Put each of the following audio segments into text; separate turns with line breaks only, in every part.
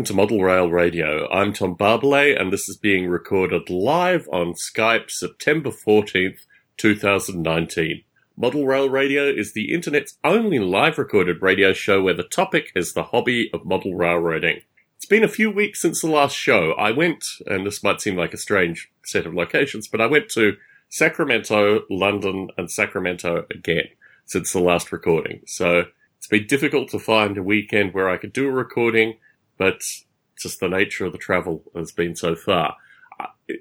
Welcome to Model Rail Radio. I'm Tom Barbalet, and this is being recorded live on Skype September 14th, 2019. Model Rail Radio is the internet's only live recorded radio show where the topic is the hobby of model railroading. It's been a few weeks since the last show. I went, and this might seem like a strange set of locations, but I went to Sacramento, London, and Sacramento again since the last recording. So it's been difficult to find a weekend where I could do a recording but just the nature of the travel has been so far.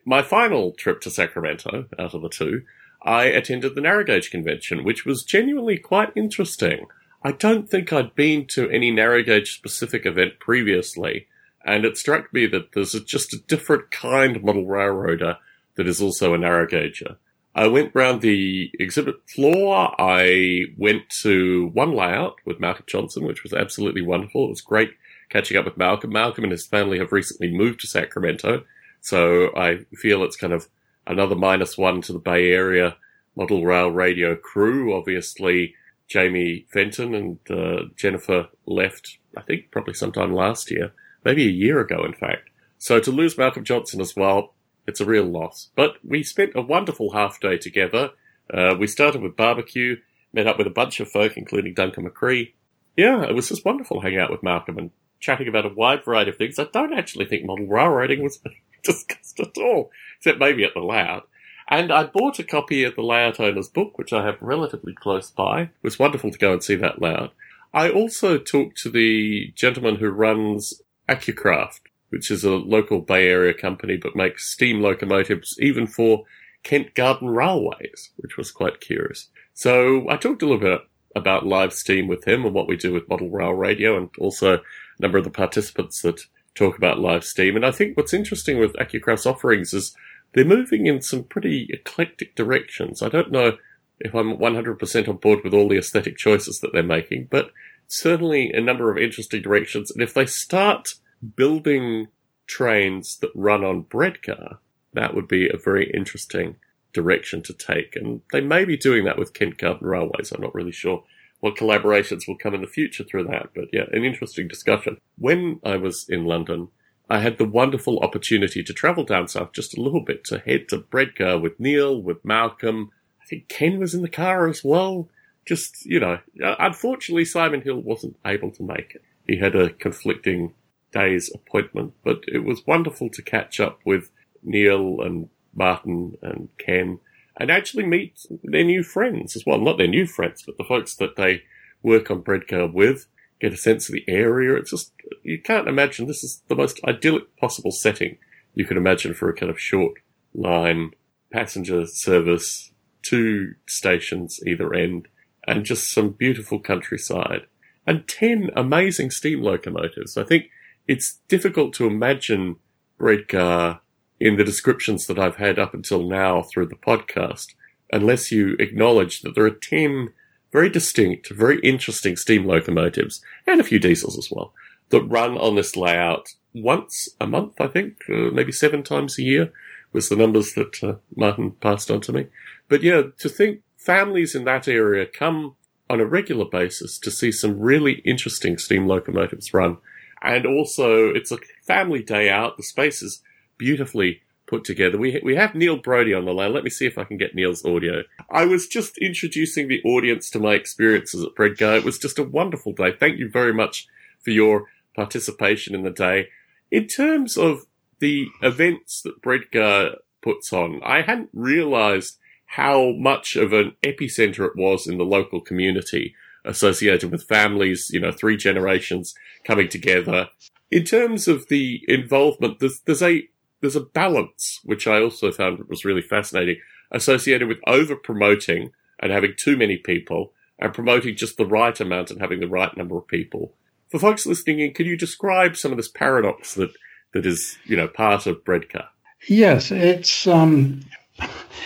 My final trip to Sacramento, out of the two, I attended the narrow gauge convention, which was genuinely quite interesting. I don't think I'd been to any narrow gauge specific event previously, and it struck me that there's just a different kind of model railroader that is also a narrow gauger. I went round the exhibit floor. I went to one layout with Malcolm Johnson, which was absolutely wonderful. It was great catching up with Malcolm. Malcolm and his family have recently moved to Sacramento, so I feel it's kind of another minus one to the Bay Area model rail radio crew. Obviously, Jamie Fenton and uh, Jennifer left, I think, probably sometime last year, maybe a year ago, in fact. So to lose Malcolm Johnson as well, it's a real loss. But we spent a wonderful half day together. Uh, we started with barbecue, met up with a bunch of folk, including Duncan McCree. Yeah, it was just wonderful hanging out with Malcolm and chatting about a wide variety of things. I don't actually think model railroading was discussed at all, except maybe at the layout. And I bought a copy of the layout owner's book, which I have relatively close by. It was wonderful to go and see that layout. I also talked to the gentleman who runs Accucraft, which is a local Bay Area company but makes steam locomotives even for Kent Garden Railways, which was quite curious. So I talked a little bit about live steam with him and what we do with model rail radio and also number of the participants that talk about live steam. And I think what's interesting with Accucraft's offerings is they're moving in some pretty eclectic directions. I don't know if I'm 100% on board with all the aesthetic choices that they're making, but certainly a number of interesting directions. And if they start building trains that run on Bredgar, that would be a very interesting direction to take. And they may be doing that with Kent Garden Railways. I'm not really sure what collaborations will come in the future through that. But yeah, an interesting discussion. When I was in London, I had the wonderful opportunity to travel down south just a little bit to head to Bredgar with Neil, with Malcolm. I think Ken was in the car as well. Just, you know, uh, unfortunately, Simon Hill wasn't able to make it. He had a conflicting day's appointment, but it was wonderful to catch up with Neil and Martin and Ken and actually meet their new friends as well. Not their new friends, but the folks that they work on Bredgar with, get a sense of the area. It's just, you can't imagine this is the most idyllic possible setting you could imagine for a kind of short line passenger service, two stations either end, and just some beautiful countryside. And 10 amazing steam locomotives. I think it's difficult to imagine Bredgar in the descriptions that I've had up until now through the podcast, unless you acknowledge that there are 10 very distinct, very interesting steam locomotives, and a few diesels as well, that run on this layout once a month, I think, uh, maybe seven times a year was the numbers that uh, Martin passed on to me. But yeah, to think families in that area come on a regular basis to see some really interesting steam locomotives run. And also, it's a family day out. The space is beautifully put together. We we have Neil Brody on the line. Let me see if I can get Neil's audio. I was just introducing the audience to my experiences at Bredgar. It was just a wonderful day. Thank you very much for your participation in the day. In terms of the events that Bredgar puts on, I hadn't realised how much of an epicenter it was in the local community associated with families, you know, three generations coming together. In terms of the involvement, there's, there's a there's a balance, which I also found was really fascinating, associated with over promoting and having too many people and promoting just the right amount and having the right number of people. For folks listening in, can you describe some of this paradox that, that is, you know, part of Bredgar?
Yes, it's um,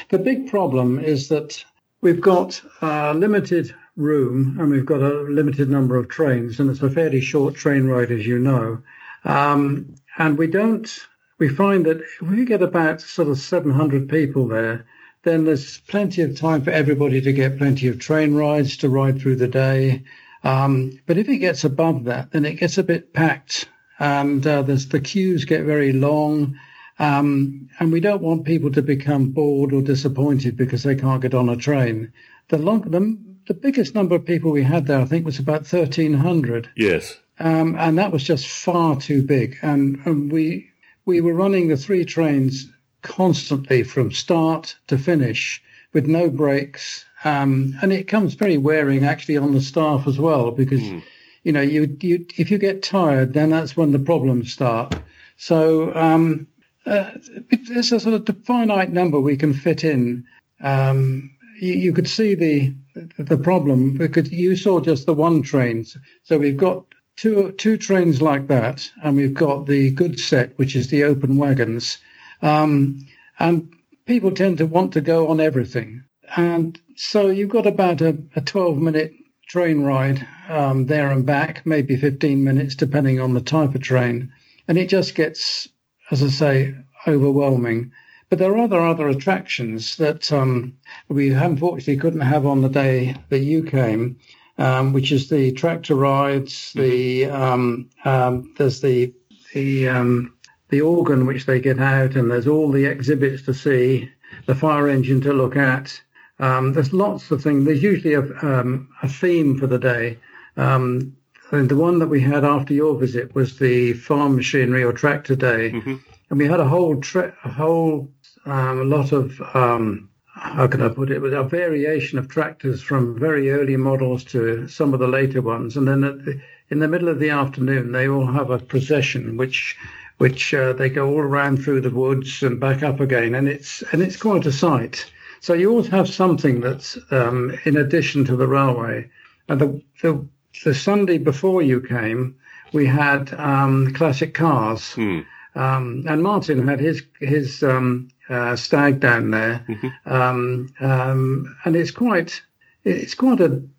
the big problem is that we've got limited room and we've got a limited number of trains, and it's a fairly short train ride, as you know. Um, and we don't we find that if we get about sort of 700 people there, then there's plenty of time for everybody to get plenty of train rides to ride through the day. Um, but if it gets above that, then it gets a bit packed and uh, there's the queues get very long. Um, and we don't want people to become bored or disappointed because they can't get on a train. The long, the, the biggest number of people we had there, I think, was about thirteen hundred.
Yes,
um, and that was just far too big. And, and we we were running the three trains constantly from start to finish with no breaks. Um, and it comes very wearing actually on the staff as well because, mm. you know, you, you, if you get tired, then that's when the problems start. So, um, uh, there's a sort of finite number we can fit in. Um, you, you, could see the, the problem because you saw just the one train. So we've got two, two trains like that and we've got the good set, which is the open wagons. Um, and people tend to want to go on everything. And so you've got about a, a 12 minute train ride um, there and back, maybe 15 minutes, depending on the type of train. And it just gets, as I say, overwhelming. But there are other other attractions that um, we unfortunately couldn't have on the day that you came, um, which is the tractor rides. The um, um, there's the the um, the organ which they get out, and there's all the exhibits to see, the fire engine to look at. Um, there's lots of things. There's usually a, um, a theme for the day. Um, and the one that we had after your visit was the farm machinery or tractor day, mm-hmm. and we had a whole tra- a whole um, lot of um, how can I put it? It a variation of tractors from very early models to some of the later ones, and then the, in the middle of the afternoon they all have a procession which which uh, they go all around through the woods and back up again, and it's and it's quite a sight. So you always have something that's um, in addition to the railway. And the, the, the Sunday before you came, we had um, classic cars, mm. Um, and Martin had his his um, uh, stag down there, mm-hmm. Um, um, and it's quite it's quite an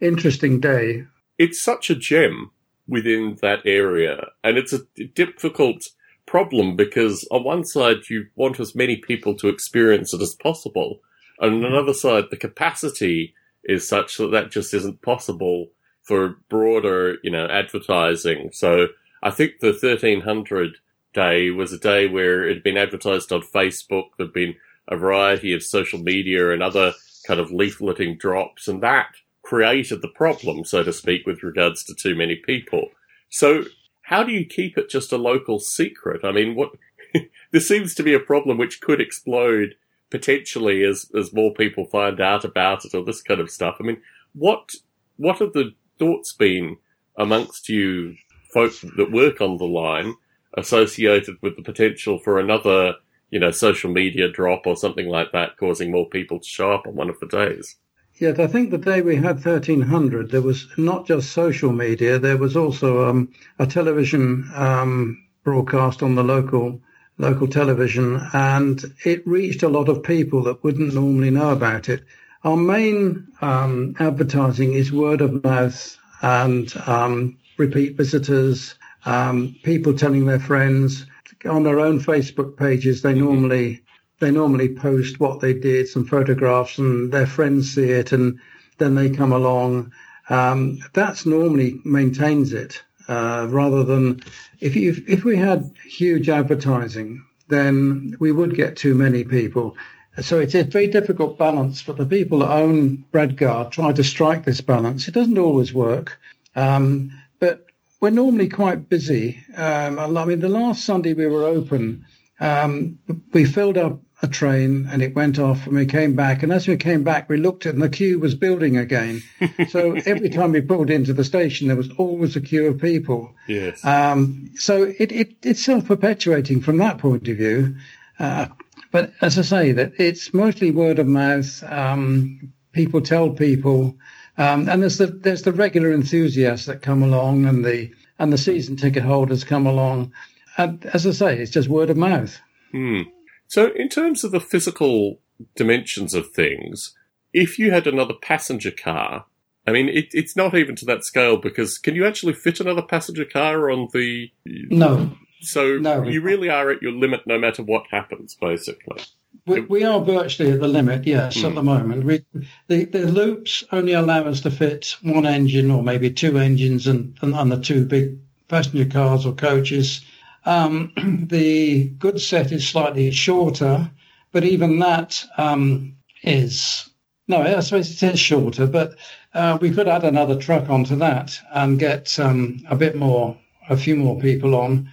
interesting day.
It's such a gem within that area. And it's a difficult problem because on one side, you want as many people to experience it as possible. And on another side, the capacity is such that that just isn't possible for broader, you know, advertising. So I think the 1300 day was a day where it had been advertised on Facebook. There'd been a variety of social media and other kind of leafleting drops and that created the problem, so to speak, with regards to too many people. So how do you keep it just a local secret? I mean, what this seems to be a problem which could explode potentially as as more people find out about it or this kind of stuff. I mean, what what have the thoughts been amongst you folk that work on the line associated with the potential for another, you know, social media drop or something like that causing more people to show up on one of the days?
Yet I think the day we had 1300, there was not just social media, there was also um, a television um, broadcast on the local local television, and it reached a lot of people that wouldn't normally know about it. Our main um, advertising is word of mouth and um, repeat visitors, um, people telling their friends on their own Facebook pages. They normally they normally post what they did, some photographs, and their friends see it, and then they come along. Um, that's normally maintains it, uh, rather than if you, if we had huge advertising, then we would get too many people. So it's a very difficult balance, but the people that own Bredgar try to strike this balance. It doesn't always work, um, but we're normally quite busy. Um, I mean, the last Sunday we were open, um, we filled up a train and it went off and we came back. And as we came back, we looked at and the queue was building again. so every time we pulled into the station, there was always a queue of people.
Yes.
Um, so it, it, it's self perpetuating from that point of view. Uh, but as I say, that it's mostly word of mouth. Um, people tell people, um, and there's the there's the regular enthusiasts that come along, and the and the season ticket holders come along. And as I say, it's just word of mouth.
Hmm. So, in terms of the physical dimensions of things, if you had another passenger car, I mean, it, it's not even to that scale because can you actually fit another passenger car on the?
No.
So no, you really are at your limit no matter what happens, basically.
We, we are virtually at the limit, yes, mm. at the hmm. moment. We, the, the loops only allow us to fit one engine or maybe two engines and, and, and the two big passenger cars or coaches. Um, the goods set is slightly shorter, but even that um, is no, I suppose it is shorter, but uh, we could add another truck onto that and get um, a bit more, a few more people on.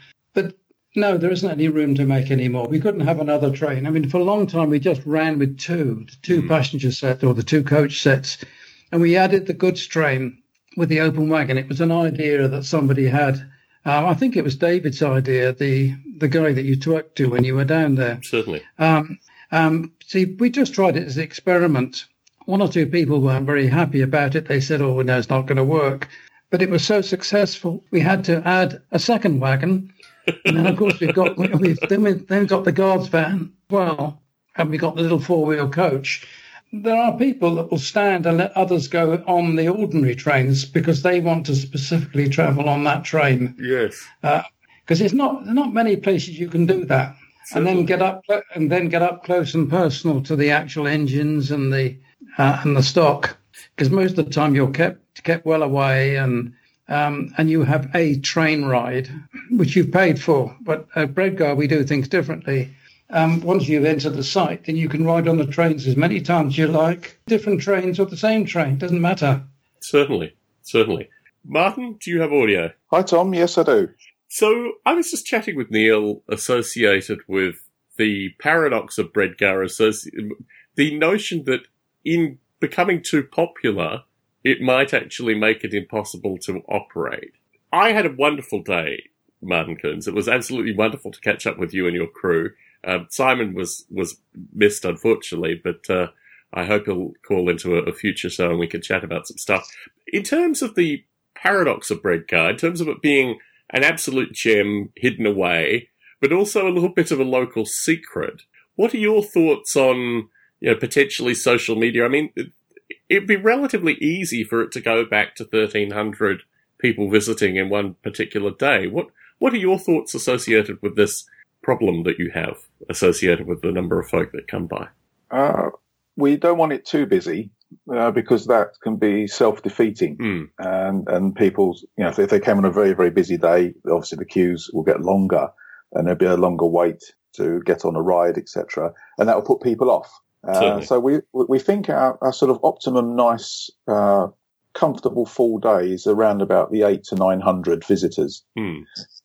No, there isn't any room to make any more. We couldn't have another train. I mean, for a long time, we just ran with two, the two mm. passenger sets or the two coach sets, and we added the goods train with the open wagon. It was an idea that somebody had. Um, I think it was David's idea, the the guy that you talked to when you were down there.
Certainly.
Um, um, see, we just tried it as an experiment one or two people weren't very happy about it. They said, oh, no, it's not going to work. But it was so successful, we had to add a second wagon. And then, of course, we've got, we've then, we've then got the guards van well, and we've got the little four wheel coach. There are people that will stand and let others go on the ordinary trains because they want to specifically travel on that train.
Yes.
Because uh, there's not not many places you can do that. Certainly. And then get up and then get up close and personal to the actual engines and the uh, and the stock, because most of the time you're kept kept well away and um, and you have a train ride, which you've paid for. But at Bredgar, we do things differently. Um, once you've entered the site, then you can ride on the trains as many times as you like. Different trains or the same train, doesn't matter.
Certainly, certainly. Martin, do you have audio?
Hi, Tom. Yes, I do.
So I was just chatting with Neil associated with the paradox of Bredgar, associ- the notion that in becoming too popular, it might actually make it impossible to operate. I had a wonderful day, Martin Coons. It was absolutely wonderful to catch up with you and your crew. Um, Simon was was missed, unfortunately, but uh, I hope he'll call into a, a, future show and we can chat about some stuff. In terms of the paradox of Bredgar, in terms of it being an absolute gem hidden away, but also a little bit of a local secret, what are your thoughts on you know, potentially social media. I mean, it'd be relatively easy for it to go back to 1300 people visiting in one particular day. What, what are your thoughts associated with this problem that you have associated with the number of folk that come by?
Uh, we don't want it too busy. Uh, because that can be self-defeating,
mm.
and and people, you know, if, if they came on a very very busy day, obviously the queues will get longer, and there'll be a longer wait to get on a ride, etc., and that will put people off. Uh, so we we think our, our sort of optimum, nice, uh, comfortable full day is around about the eight to nine hundred visitors,
hmm.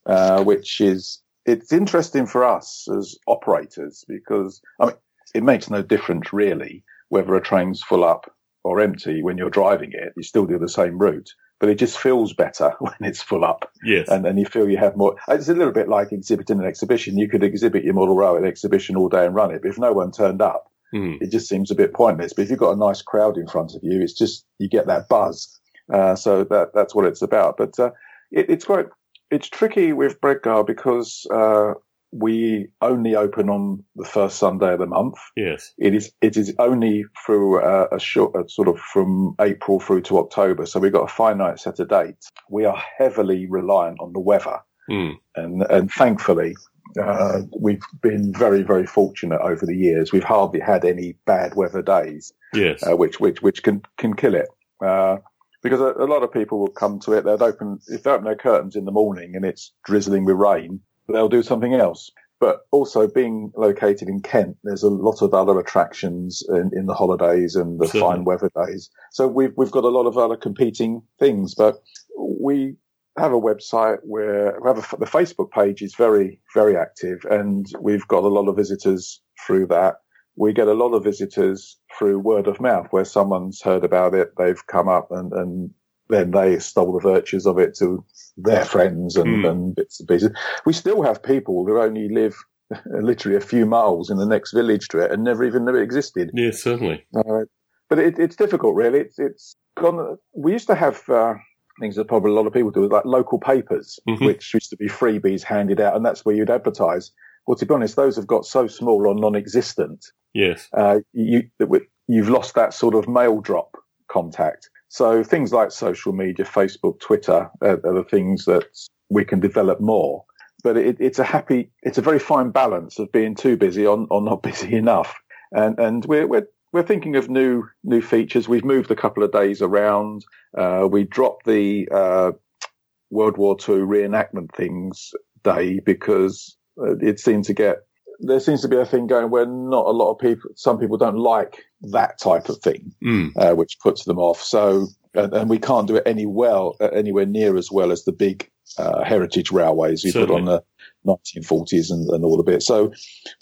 uh, which is it's interesting for us as operators because I mean it makes no difference really whether a train's full up or empty when you're driving it. You still do the same route but it just feels better when it's full up.
Yes.
And then you feel you have more. It's a little bit like exhibiting an exhibition. You could exhibit your model railway exhibition all day and run it, but if no one turned up,
Mm.
It just seems a bit pointless. But if you've got a nice crowd in front of you, it's just you get that buzz. Uh, so that that's what it's about. But uh, it, it's quite it's tricky with Bredgar because uh, we only open on the first Sunday of the month.
Yes,
it is. It is only through uh, a short, uh, sort of from April through to October. So we've got a finite set of dates. We are heavily reliant on the weather,
mm.
and and thankfully uh, we've been very, very fortunate over the years. We've hardly had any bad weather days,
yes,
uh, which which which can can kill it. Uh, because a, a, lot of people will come to it. They'll open if they open their curtains in the morning and it's drizzling with rain, they'll do something else. But also being located in Kent, there's a lot of other attractions in, in the holidays and the sure. fine weather days. So we've we've got a lot of other competing things, but we have a website where we have a, the Facebook page is very, very active and we've got a lot of visitors through that. We get a lot of visitors through word of mouth where someone's heard about it. They've come up and, and then they stole the virtues of it to their friends and, mm. and bits and pieces. We still have people who only live literally a few miles in the next village to it and never even knew it existed.
Yeah, certainly.
Uh, but it, it's difficult, really. It's, it's gone. We used to have uh, things that probably a lot of people do, like local papers, mm-hmm. which used to be freebies handed out, and that's where you'd advertise. Well, to be honest, those have got so small or non-existent.
Yes,
uh, you you've lost that sort of mail drop contact. So things like social media, Facebook, Twitter, uh, are the things that we can develop more. But it, it's a happy, it's a very fine balance of being too busy or, or not busy enough. And and we're we're we're thinking of new new features. We've moved a couple of days around. Uh, we dropped the uh, World War II reenactment things day because uh, it seemed to get there seems to be a thing going where not a lot of people, some people don't like that type of thing,
Mm.
uh, which puts them off. So, and, and we can't do it any well, uh, anywhere near as well as the big uh, heritage railways we put on the 1940s and, and all of it. So,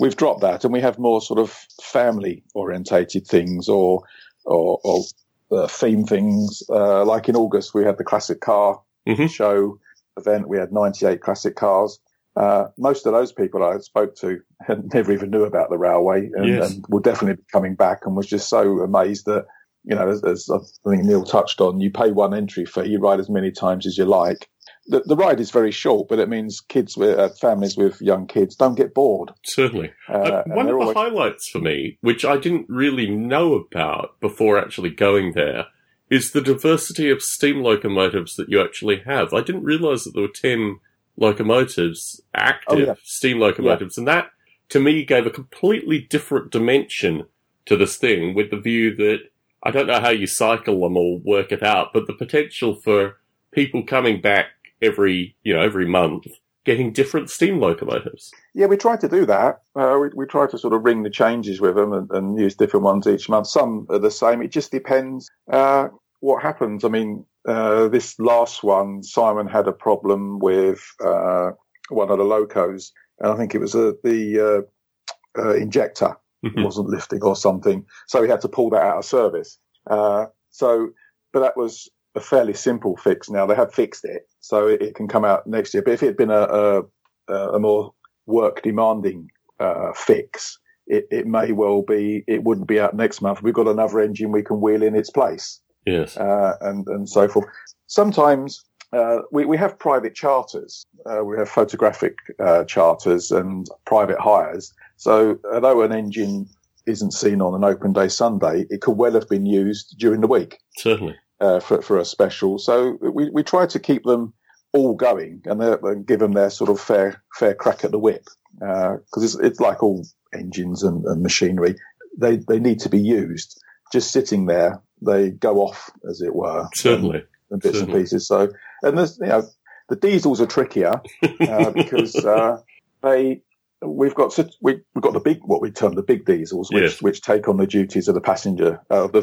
we've dropped that, and we have more sort of family orientated things or or, or uh, theme things. Uh, like in August, we had the classic car
Mhm.
show event. We had 98 classic cars. Uh, most of those people I spoke to had never even knew about the railway and,
Yes.
and were definitely be coming back and was just so amazed that, you know, as, as I think Neil touched on, you pay one entry fee, you ride as many times as you like. The, the ride is very short, but it means kids with uh, families with young kids don't get bored.
Certainly.
Uh,
Uh, one of the
always-
highlights for me, which I didn't really know about before actually going there, is the diversity of steam locomotives that you actually have. I didn't realize that there were 10 locomotives, active
Oh, yeah.
steam locomotives, and that to me gave a completely different dimension to this thing with the view that I don't know how you cycle them or work it out, but the potential for people coming back every, you know, every month getting different steam locomotives.
Yeah, we try to do that. Uh, we, we try to sort of ring the changes with them and, and use different ones each month. Some are the same. It just depends uh, what happens. I mean, uh, this last one, Simon had a problem with uh, one of the locos, and I think it was uh, the uh, uh, injector
Mhm.
wasn't lifting or something, so he had to pull that out of service. Uh, so, but that was a fairly simple fix. Now they have fixed it, so it, it can come out next year. But if it had been a, a, a more work demanding uh, fix, it, it may well be it wouldn't be out next month. We've got another engine we can wheel in its place,
Yes.
uh, and and so forth. Sometimes. Uh, we, we have private charters. Uh, we have photographic uh, charters and private hires. So although an engine isn't seen on an open day Sunday, it could well have been used during the week
Certainly.
Uh, for, for a special. So we, we try to keep them all going and, and give them their sort of fair fair crack at the whip because it's, it's like all engines and, and machinery. They they need to be used. Just sitting there, they go off, as it were,
Certainly.
and bits
Certainly.
and pieces. So and there's you know the diesels are trickier uh, because uh, they we've got we've got the big what we term the big diesels, which
Yes.
which take on the duties of the passenger, uh, the,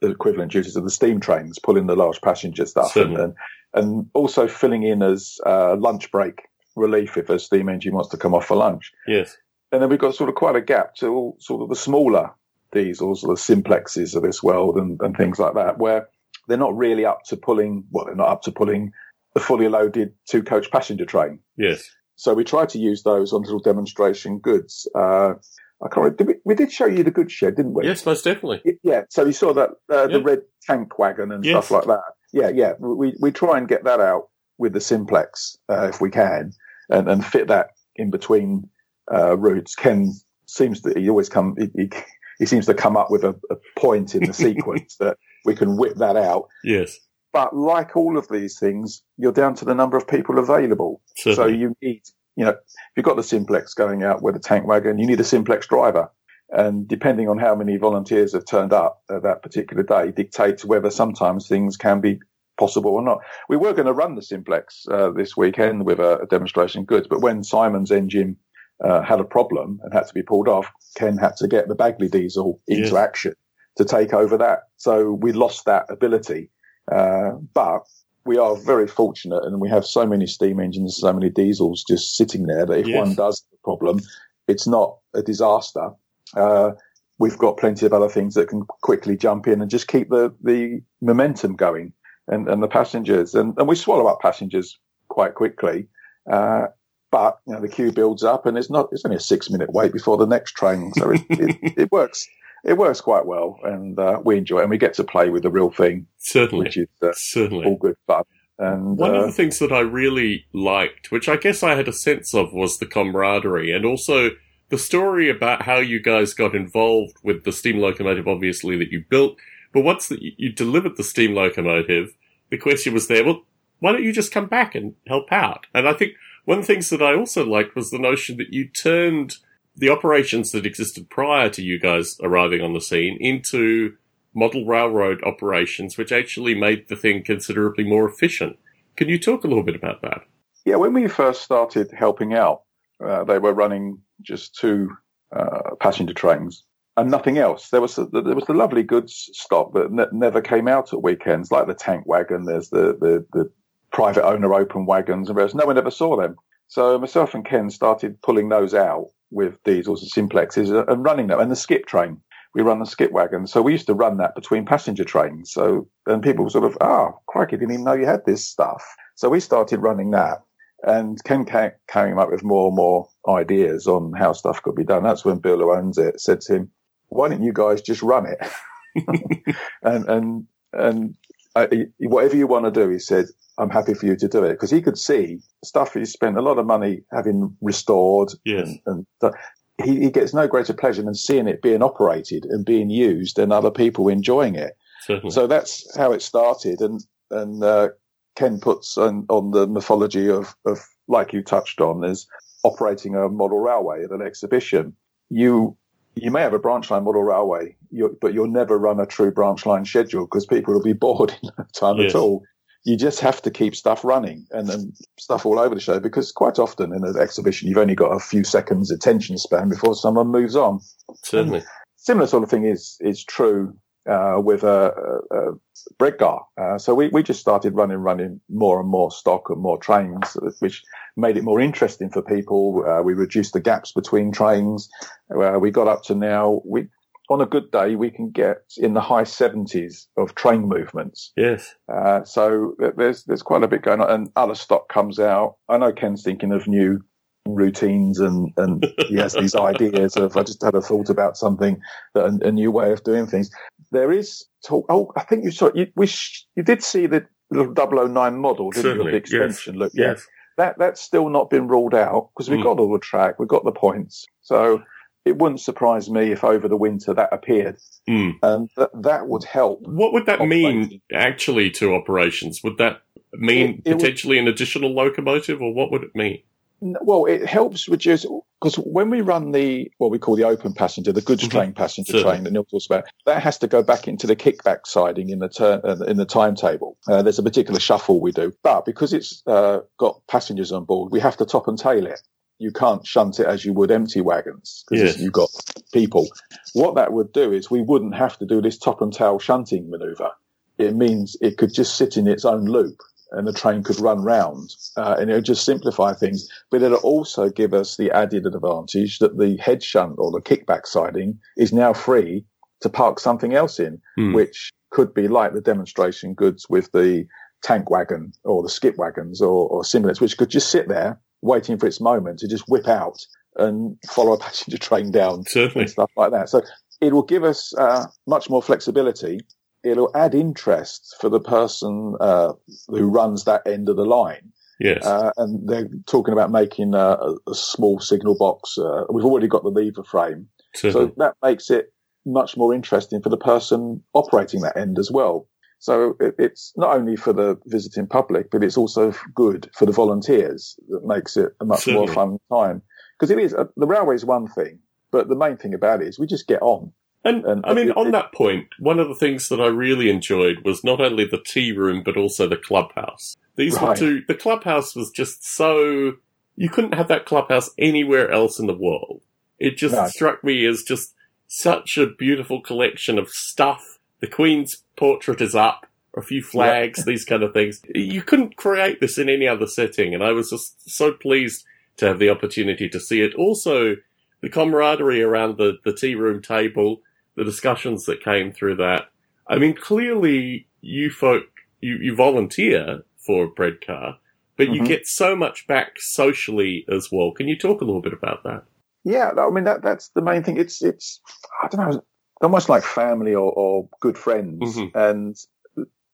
the equivalent duties of the steam trains, pulling the large passenger stuff, and,
Certainly.
and and also filling in as uh, lunch break relief if a steam engine wants to come off for lunch.
Yes.
And then we've got sort of quite a gap to all sort of the smaller diesels, or the simplexes of this world and, and things like that, where they're not really up to pulling, well, they're not up to pulling the fully loaded two coach passenger train.
Yes.
So we try to use those on little demonstration goods. Uh, I can't remember, did we, we did show you the goods shed, didn't we?
Yes, most definitely.
Yeah. So you saw that, uh,
Yeah.
the red tank wagon and
Yes.
stuff like that. Yeah. Yeah. We, we try and get that out with the simplex, uh, if we can and, and fit that in between, uh, routes. Ken seems to, he always come, he, he, he seems to come up with a, a point in the sequence that we can whip that out.
Yes.
But like all of these things, you're down to the number of people available. So you need, you know, if you've got the simplex going out with a tank wagon, you need a simplex driver. And depending on how many volunteers have turned up at that particular day dictates whether sometimes things can be possible or not. We were going to run the simplex uh, this weekend with a, a demonstration goods, but when Simon's engine uh, had a problem and had to be pulled off, Ken had to get the Baguley diesel into
Yes.
action to take over that. So we lost that ability. Uh, but we are very fortunate and we have so many steam engines, so many diesels just sitting there that if
Yes.
one does have a problem, it's not a disaster. Uh, we've got plenty of other things that can quickly jump in and just keep the, the momentum going and, and the passengers. And, and we swallow up passengers quite quickly. Uh, but you know, the queue builds up and it's not, it's only a six minute wait before the next train. So it, it, it works. It works quite well and, uh, we enjoy it and we get to play with the real thing,
Certainly.
which is uh,
Certainly.
all good fun. And,
One
uh,
of the things that I really liked, which I guess I had a sense of, was the camaraderie and also the story about how you guys got involved with the steam locomotive, obviously, that you built. But once that you you delivered the steam locomotive, the question was there, well, why don't you just come back and help out? And I think one of the things that I also liked was the notion that you turned the operations that existed prior to you guys arriving on the scene into model railroad operations, which actually made the thing considerably more efficient. Can you talk a little bit about that?
Yeah, when we first started helping out, uh, they were running just two uh, passenger trains and nothing else. There was a, there was the lovely goods stock that ne- never came out at weekends, like the tank wagon. There's the the, the private owner open wagons, and no one ever saw them. So myself and Ken started pulling those out with diesels and simplexes and running them, and the skip train. We run the skip wagon, so we used to run that between passenger trains. So and people sort of, ah, oh, crikey, didn't even know you had this stuff. So we started running that, and Ken came up with more and more ideas on how stuff could be done. That's when Bill, who owns it, said to him, "Why don't you guys just run it?" and and and uh, whatever you want to do, he said, I'm happy for you to do it because he could see stuff he spent a lot of money having restored.
Yes.
And, and he, he, gets no greater pleasure than seeing it being operated and being used and other people enjoying it.
Certainly.
So that's how it started. And, and, uh, Ken puts on, on the mythology of, of, like you touched on, is operating a model railway at an exhibition. You you may have a branch line model railway, but you'll never run a true branch line schedule because people will be bored in no time yes. at all you just have to keep stuff running and, and stuff all over the show because quite often in an exhibition you've only got a few seconds attention span before someone moves on.
Certainly. And
similar sort of thing is is true uh, with a, a, a Bredgar. Uh, so we, we just started running running more and more stock and more trains, which made it more interesting for people. Uh, we reduced the gaps between trains. Uh, we got up to now we on a good day, we can get in the high 70s of train movements.
Yes.
Uh, so there's there's quite a bit going on, and other stock comes out. I know Ken's thinking of new routines, and and he has these ideas of I just had a thought about something that a, a new way of doing things. There is talk. Oh, I think you saw you. We you did see the little 009 model, didn't
Certainly.
you? The extension
yes.
look.
Yes.
That that's still not been ruled out because we've mm. got all the track, we've got the points. So it wouldn't surprise me if over the winter that appeared.
Mm.
And th- that would help.
What would that mean actually to operations? Would that mean it, it potentially would, an additional locomotive or what would it mean?
Well, it helps reduce because when we run the what we call the open passenger, the goods mm-hmm. train passenger Certainly. train that Neil talks about, that has to go back into the kickback siding in the ter- uh, in the timetable. Uh, there's a particular shuffle we do, but because it's uh, got passengers on board, we have to top and tail it you can't shunt it as you would empty wagons because you've got people. What that would do is we wouldn't have to do this top and tail shunting maneuver. It means it could just sit in its own loop and the train could run round uh, and it would just simplify things. But it'll also give us the added advantage that the head shunt or the kickback siding is now free to park something else in,
hmm.
which could be like the demonstration goods with the tank wagon or the skip wagons or, or simulants, which could just sit there waiting for its moment to just whip out and follow a passenger train down
Certainly.
and stuff like that. So it will give us uh, much more flexibility. It'll add interest for the person uh, who runs that end of the line.
Yes.
Uh, and they're talking about making a, a small signal box. Uh, we've already got the lever frame.
Certainly.
So that makes it much more interesting for the person operating that end as well. So it, it's not only for the visiting public, but it's also good for the volunteers that makes it a much Certainly. more fun time. Because it is, uh, the railway is one thing, but the main thing about it is we just get on.
And, and I mean, it, on it, that point, one of the things that I really enjoyed was not only the tea room, but also the clubhouse. These right. were two, the clubhouse was just so, you couldn't have that clubhouse anywhere else in the world. It just no. struck me as just such a beautiful collection of stuff. The Queen's portrait is up, a few flags, these kind of things. You couldn't create this in any other setting, and I was just so pleased to have the opportunity to see it. Also, the camaraderie around the, the tea room table, the discussions that came through that. I mean, clearly you folk, you, you volunteer for Bredgar, but mm-hmm. you get so much back socially as well. Can you talk a little bit about that?
Yeah, I mean that that's the main thing. It's it's I don't know almost like family or, or good friends.
Mm-hmm.
And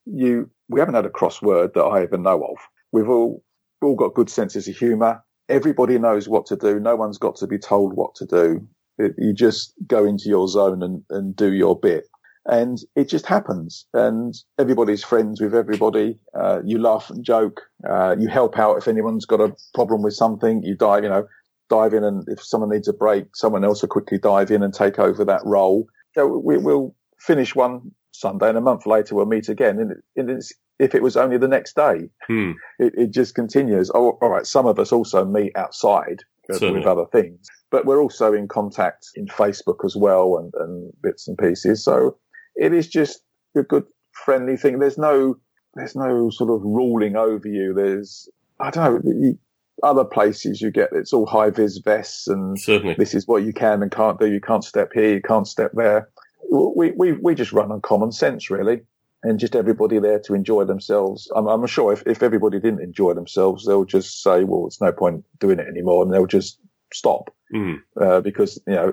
you, we haven't had a crossword that I even know of. We've all, all got good senses of humour. Everybody knows what to do. No one's got to be told what to do. It, you just go into your zone and, and do your bit. And it just happens. And everybody's friends with everybody. Uh, you laugh and joke. Uh, you help out if anyone's got a problem with something. You dive, you know, dive in and if someone needs a break, someone else will quickly dive in and take over that role So we, will finish one Sunday, and a month later we'll meet again. And, and it's, if it was only the next day,
Hmm.
it, it just continues. Oh, all right. Some of us also meet outside
Certainly.
with other things, but we're also in contact in Facebook as well and, and bits and pieces. So it is just a good friendly thing. There's no, there's no sort of ruling over you. There's, I don't know, you, other places you get, it's all high vis vests and
Certainly.
this is what you can and can't do. You can't step here, you can't step there. We, we, we just run on common sense really. And just everybody there to enjoy themselves. I'm, I'm sure if, if everybody didn't enjoy themselves, they'll just say, well, it's no point doing it anymore. And they'll just stop.
Hmm.
Uh, because, you know,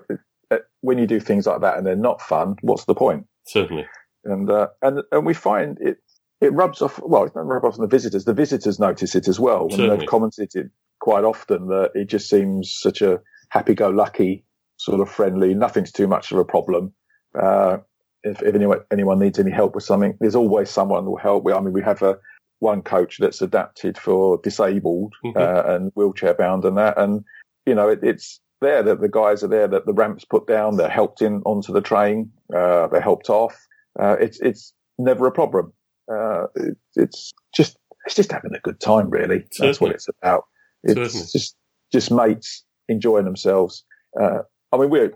uh, when you do things like that and they're not fun, what's the point?
Certainly.
And, uh, and, and we find it, it rubs off, well, it doesn't rub off on the visitors. The visitors notice it as well. And
Certainly.
they've commented it quite often that it just seems such a happy-go-lucky sort of friendly, nothing's too much of a problem. Uh, if, if anyone, anyone needs any help with something, there's always someone who will help. We, I mean, we have a, one coach that's adapted for disabled,
Mhm.
uh, and wheelchair bound and that. And, you know, it, it's there that the guys are there that the ramps put down, they're helped in onto the train, uh, they're helped off. Uh, it's, it's never a problem. Uh, it, it's just, it's just having a good time, really. That's what it's about. It's
Certainly.
just, just mates enjoying themselves. Uh, I mean, we're,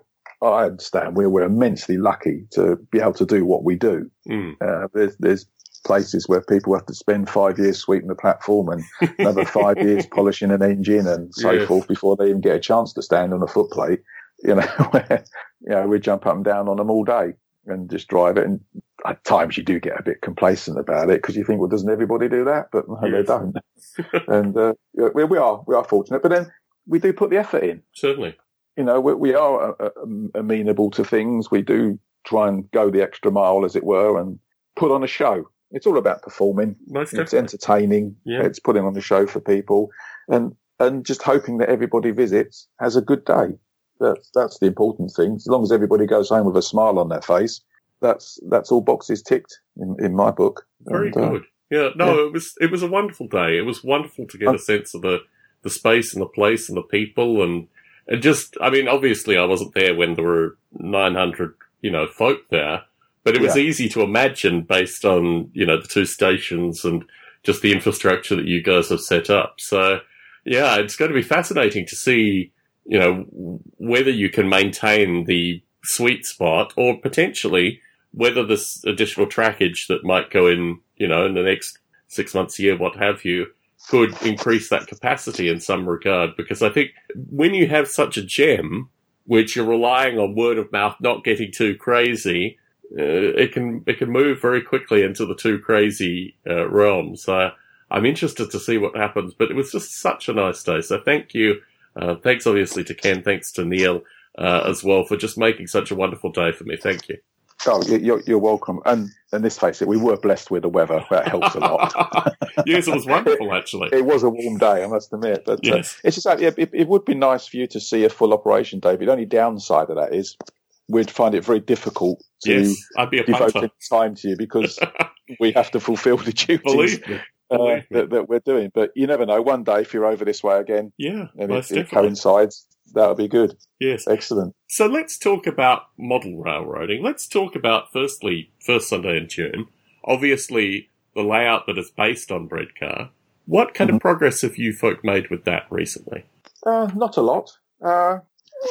I understand we're, we're immensely lucky to be able to do what we do.
Hmm.
Uh, there's, there's places where people have to spend five years sweeping the platform and another five years polishing an engine and so
Yes.
forth before they even get a chance to stand on a footplate. You know, where, you know, we jump up and down on them all day and just drive it. And at times you do get a bit complacent about it because you think, well, doesn't everybody do that? But no, they don't. and, uh, we, we are, we are fortunate, but then we do put the effort in
Certainly.
You know, we, we are uh, um, amenable to things. We do try and go the extra mile, as it were, and put on a show. It's all about performing.
Most
It's
definitely.
entertaining.
Yeah.
It's putting on a show for people, and and just hoping that everybody visits has a good day. That's that's the important thing. As long as everybody goes home with a smile on their face, that's that's all boxes ticked in, in my book.
Very
And, uh,
good. Yeah, no, it was it was a wonderful day. It was wonderful to get
Uh,
a sense of the the space and the place and the people and and just I mean, obviously I wasn't there when there were nine hundred, you know, folk there. But it was
Yeah.
easy to imagine based on, you know, the two stations and just the infrastructure that you guys have set up. So yeah, it's going to be fascinating to see, you know, whether you can maintain the sweet spot or potentially whether this additional trackage that might go in, you know, in the next six months, year, what have you, could increase that capacity in some regard. Because I think when you have such a gem, which you're relying on word of mouth, not getting too crazy, uh, it can it can move very quickly into the too crazy uh, realm. So I'm interested to see what happens. But it was just such a nice day. So thank you. Uh, thanks, obviously, to Ken. Thanks to Neil uh, as well for just making such a wonderful day for me. Thank you.
Oh, you- you're, you're welcome. And and let's face it, we were blessed with the weather. That helps a lot.
yes, it was wonderful, actually.
It was a warm day, I must admit. But uh,
Yes.
it's just it, it would be nice for you to see a full operation, David. The only downside of that is we'd find it very difficult to
Yes, I'd be a
devote
punter.
time to you because we have to fulfil the duties uh, that, that we're doing. But you never know. One day, if you're over this way again
Yeah,
and it, it
definitely.
Coincides, that'll be good.
Yes.
Excellent.
So let's talk about model railroading. Let's talk about, firstly, first Sunday in June. Obviously, the layout that is based on Bredgar. What kind of progress have you folk made with that recently?
Uh, not a lot. Uh,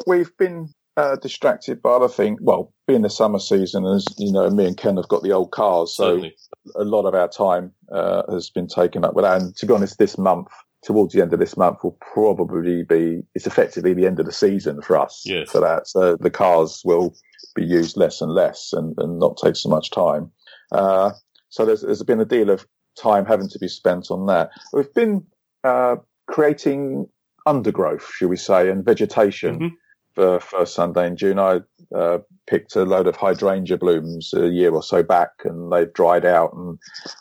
we've been uh, distracted by other things. Well, being the summer season, as you know, me and Ken have got the old cars, so
Certainly.
a lot of our time uh, has been taken up with that. And to be honest, this month, towards the end of this month, will probably be it's effectively the end of the season for us
Yes.
for that. So the cars will be used less and less and, and not take so much time. Uh, so there's, there's been a deal of time having to be spent on that. We've been uh, creating undergrowth, should we say, and vegetation
Mhm.
for first Sunday in June. I uh, picked a load of hydrangea blooms a year or so back, and they've dried out. And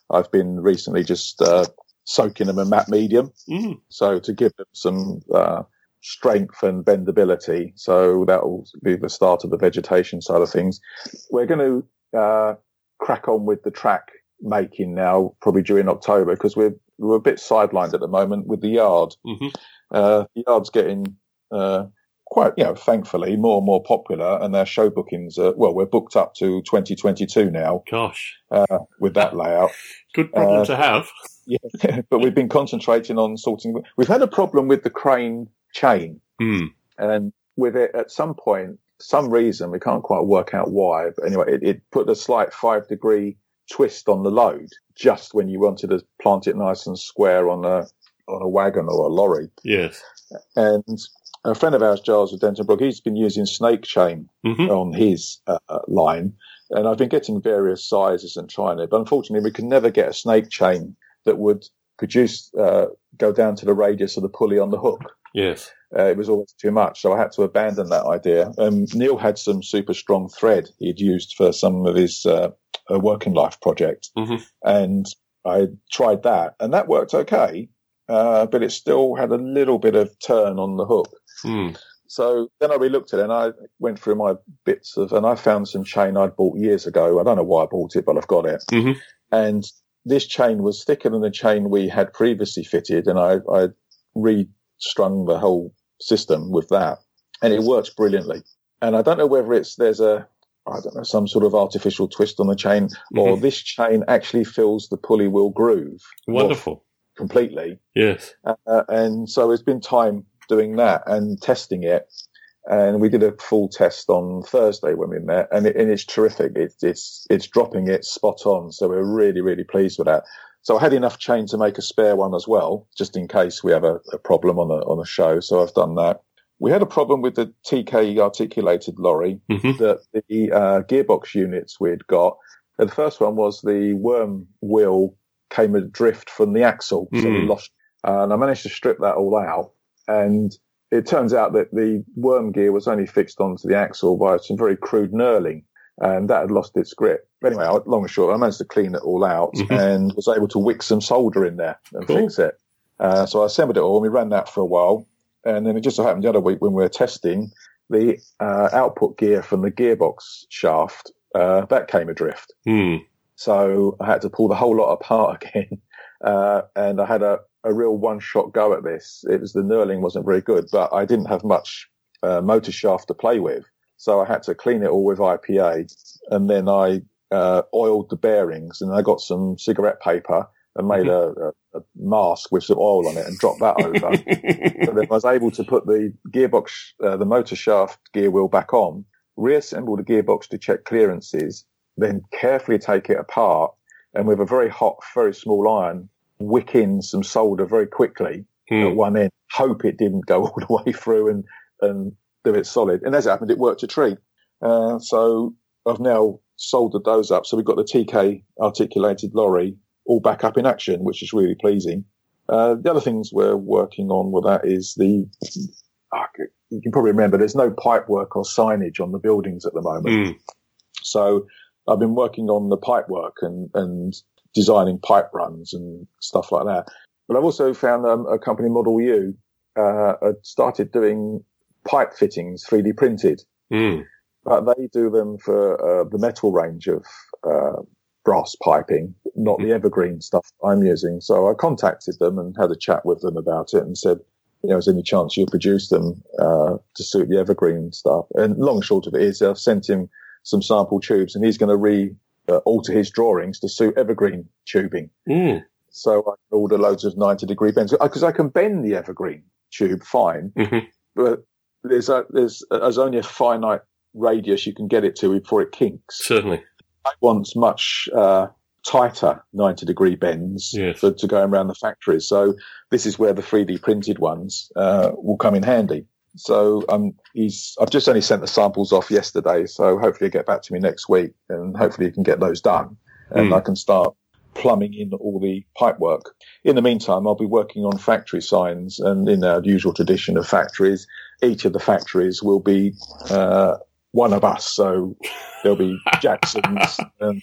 I've been recently just uh, soaking them in matte medium,
Mm,
so to give them some uh, strength and bendability. So that will be the start of the vegetation side of things. We're going to uh, crack on with the track making now, probably during October, because we're we're a bit sidelined at the moment with the yard.
hmm
Uh, the yard's getting uh, quite, you know, thankfully more and more popular and their show bookings are, well, we're booked up to 2022 now.
Gosh.
Uh, with that layout.
Good problem uh, to have.
Yeah. but we've been concentrating on sorting. We've had a problem with the crane chain.
Mm.
And with it at some point, some reason, we can't quite work out why, but anyway, it, it put a slight five degree twist on the load just when you wanted to plant it nice and square on a, on a wagon or a lorry.
Yes.
And a friend of ours, Giles of Dentonbrook, he's been using snake chain
mm-hmm.
on his uh, line. And I've been getting various sizes and trying it, but unfortunately we could never get a snake chain that would produce, uh, go down to the radius of the pulley on the hook.
Yes.
Uh, it was always too much, so I had to abandon that idea. Um, Neil had some super strong thread he'd used for some of his uh, working life project,
mm-hmm.
and I tried that, and that worked okay, uh, but it still had a little bit of turn on the hook.
Mm.
So then I relooked at it, and I went through my bits of, and I found some chain I'd bought years ago. I don't know why I bought it, but I've got it,
mm-hmm.
and this chain was thicker than the chain we had previously fitted, and I, I restrung the whole system with that, and it works brilliantly. And I don't know whether it's there's a I don't know some sort of artificial twist on the chain, or mm-hmm. this chain actually fills the pulley wheel groove.
Wonderful.
Completely.
Yes.
Uh, and so it's been time doing that and testing it. And we did a full test on Thursday when we met, and, it, and it's terrific. It, it's it's dropping it spot on. So we're really really pleased with that. So I had enough chain to make a spare one as well, just in case we have a, a problem on a, on a show. So I've done that. We had a problem with the TK articulated lorry
mm-hmm.
that the uh, gearbox units we'd got. And the first one was the worm wheel came adrift from the axle, so
mm.
we lost. Uh, and I managed to strip that all out. And it turns out that the worm gear was only fixed onto the axle by some very crude knurling and that had lost its grip. Anyway, long and short, I managed to clean it all out
mm-hmm.
and was able to wick some solder in there and
cool.
fix it. Uh, so I assembled it all and we ran that for a while. And then it just so happened the other week when we were testing the uh, output gear from the gearbox shaft, uh, that came adrift.
Mm.
So I had to pull the whole lot apart again. Uh, and I had a, a real one shot go at this. It was the knurling wasn't very good, but I didn't have much uh, motor shaft to play with. So I had to clean it all with IPA and then I uh, oiled the bearings and I got some cigarette paper and made mm-hmm. a, a, mask with some oil on it and dropped that over. so then I was able to put the gearbox, uh, the motor shaft gear wheel back on, reassemble the gearbox to check clearances, then carefully take it apart and with a very hot, very small iron, wick in some solder very quickly
mm.
at one end, hope it didn't go all the way through and, and do it solid. And as it happened, it worked a treat. Uh, so I've now soldered those up. So we've got the TK articulated lorry all back up in action, which is really pleasing. Uh, the other things we're working on with that is the, uh, you can probably remember there's no pipe work or signage on the buildings at the moment.
Mm.
So I've been working on the pipe work and, and designing pipe runs and stuff like that. But I've also found um, a company, Model U, uh, started doing pipe fittings 3D printed.
Mm.
But they do them for uh, the metal range of uh, brass piping, not the evergreen stuff I'm using. So I contacted them and had a chat with them about it and said, you know, is there any chance you'll produce them uh, to suit the evergreen stuff? And long short of it is I've sent him some sample tubes and he's going to re uh, alter his drawings to suit evergreen tubing.
Mm.
So I order loads of 90 degree bends because I can bend the evergreen tube fine,
mm-hmm.
but there's a, there's, there's only a finite radius you can get it to before it kinks.
Certainly.
I want much uh, tighter 90 degree bends
yes.
for, to go around the factories. So this is where the 3D printed ones uh, will come in handy. So um, he's I've just only sent the samples off yesterday, so hopefully he'll get back to me next week, and hopefully he can get those done, and
mm.
I can start plumbing in all the pipe work. In the meantime, I'll be working on factory signs, and in our usual tradition of factories, each of the factories will be uh, one of us. So there'll be Jackson's, and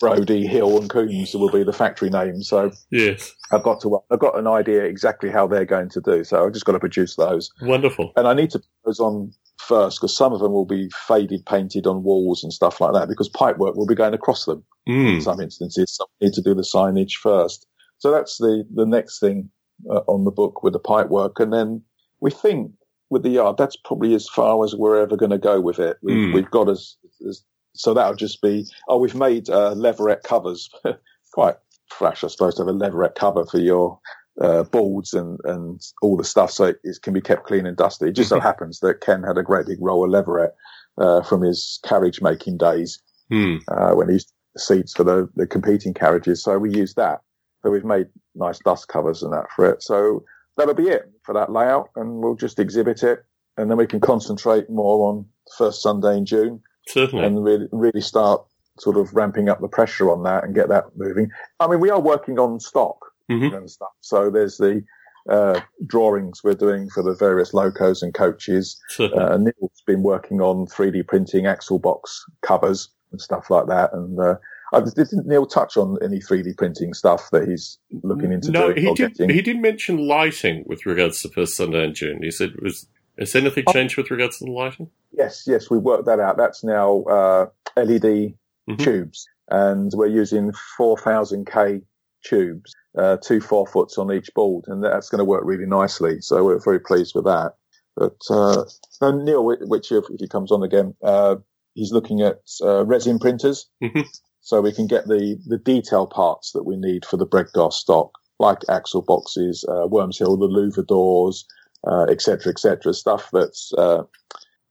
Brody, Hill, and Coombs will be the factory names. So
yes,
I've got to I've got an idea exactly how they're going to do. So I've just got to produce those.
Wonderful.
And I need to put those on first because some of them will be faded painted on walls and stuff like that because pipework will be going across them
mm.
in some instances. So I need to do the signage first. So that's the, the next thing uh, on the book with the pipework. And then we think with the yard, that's probably as far as we're ever going to go with it. We've,
Mm.
we've got as, as so that'll just be. Oh, we've made uh, leatherette covers. Quite fresh, I suppose, to have a leatherette cover for your uh, boards and and all the stuff, so it, it can be kept clean and dusty. It just so happens that Ken had a great big roll of leatherette uh, from his carriage making days
Hmm.
uh, when he used seats for the, the competing carriages. So we used that. So we've made nice dust covers and that for it. So that'll be it for that layout and we'll just exhibit it and then we can concentrate more on the first Sunday in June
Certainly.
and really, really start sort of ramping up the pressure on that and get that moving. I mean, we are working on stock
Mhm.
and stuff. So there's the, uh, drawings we're doing for the various locos and coaches.
Certainly.
Uh, Neil's been working on 3D printing axle box covers and stuff like that. And uh, I, didn't Neil touch on any 3D printing stuff that he's looking into
no,
doing
he did.
getting?
He did mention lighting with regards to first Sunday in June. He said, "Was has anything
Oh.
changed with regards to the lighting?"
Yes, yes, we worked that out. That's now uh, LED
Mhm.
tubes, and we're using 4,000k tubes, uh, two four foots on each board, and that's going to work really nicely. So we're very pleased with that. But uh, no, Neil, which if, if he comes on again, uh, he's looking at uh, resin printers,
Mhm.
So we can get the the detail parts that we need for the Bredgar's stock, like axle boxes, uh, Worms Hill, the louver doors, uh, et cetera, et stuff that's uh,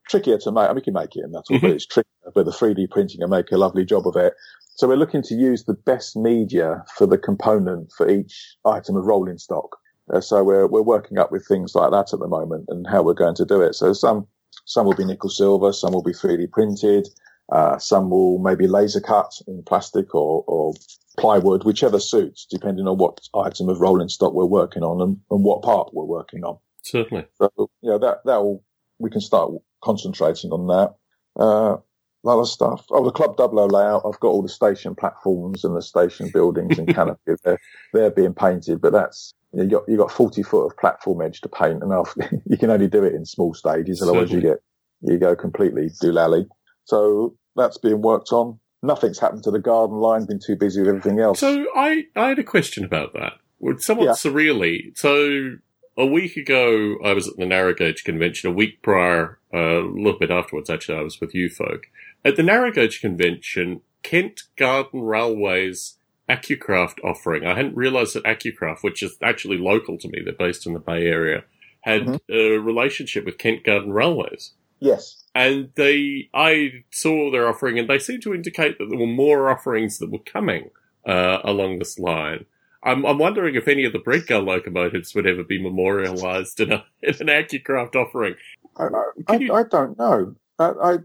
trickier to make. I mean, we can make it and that's all, but
Mhm.
it's trickier, but the 3D printing can make a lovely job of it. So we're looking to use the best media for the component for each item of rolling stock. Uh, so we're, we're working up with things like that at the moment and how we're going to do it. So some, some will be nickel silver, some will be 3D printed, uh, some will maybe laser cut in plastic or, or plywood, whichever suits, depending on what item of rolling stock we're working on and, and what part we're working on.
Certainly.
So, you know, that, that will, we can start concentrating on that. Uh, other stuff. Oh, the Club Double O layout. I've got all the station platforms and the station buildings and canopy. They're, they're being painted, but that's, you got, you got 40 foot of platform edge to paint and after, you can only do it in small stages. Otherwise you get, you go completely doolally. So that's being worked on. Nothing's happened to the garden line. Been too busy with everything else.
So I, I had a question about that. Somewhat
Yeah.
surreally. So a week ago, I was at the Narrow Gauge convention. A week prior, uh, a little bit afterwards, actually, I was with you folk at the Narrow Gauge convention. Kent Garden Railways AccuCraft offering. I hadn't realised that AccuCraft, which is actually local to me, they're based in the Bay Area, had
Mhm.
a relationship with Kent Garden Railways.
yes.
And they, I saw their offering, and they seemed to indicate that there were more offerings that were coming uh, along this line. I'm, I'm wondering if any of the Bredgar locomotives would ever be memorialised in, a, in an AccuCraft offering.
I, I,
you-
I don't know. I, I